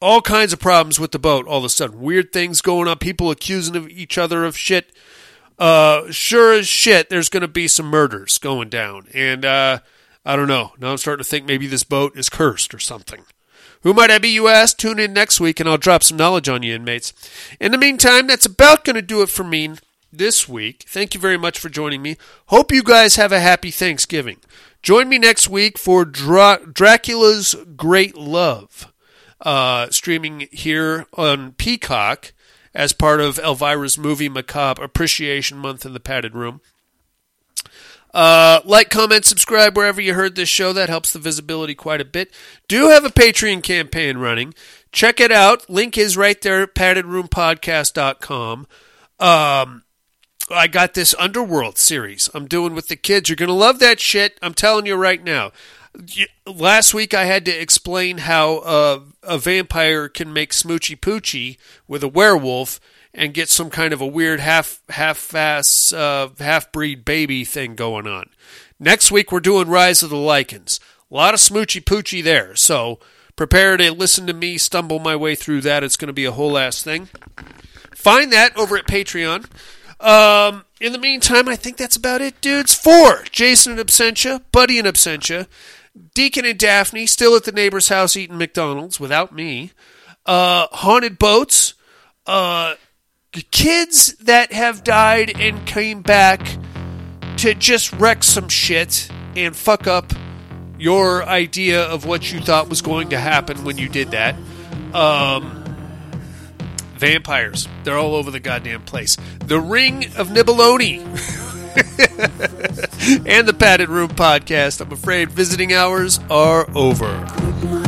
Speaker 1: all kinds of problems with the boat all of a sudden. Weird things going on, people accusing of each other of shit. Uh, sure as shit, there's going to be some murders going down. And uh, I don't know. Now I'm starting to think maybe this boat is cursed or something. Who might I be, you ask? Tune in next week and I'll drop some knowledge on you, inmates. In the meantime, that's about going to do it for me this week. Thank you very much for joining me. Hope you guys have a happy Thanksgiving. Join me next week for Dra- Dracula's Great Love, uh, streaming here on Peacock as part of Elvira's Movie Macabre Appreciation Month in the Padded Room. Uh, like, comment, subscribe wherever you heard this show. That helps the visibility quite a bit. Do have a Patreon campaign running. Check it out. Link is right there paddedroompodcast.com. Um, I got this Underworld series I'm doing with the kids. You're going to love that shit. I'm telling you right now. Last week I had to explain how uh, a vampire can make smoochy poochie with a werewolf and get some kind of a weird half half ass uh, half breed baby thing going on. Next week we're doing Rise of the Lycans. A lot of smoochy poochie there. So prepare to listen to me stumble my way through that. It's going to be a whole ass thing. Find that over at Patreon. Um, in the meantime, I think that's about it, dudes. Four Jason and Absentia, Buddy and Absentia, Deacon and Daphne still at the neighbor's house eating McDonald's without me. Uh, haunted boats. Uh, kids that have died and came back to just wreck some shit and fuck up your idea of what you thought was going to happen when you did that. Um, vampires. They're all over the goddamn place. The Ring of Nibeloni. and the Padded Room podcast. I'm afraid visiting hours are over.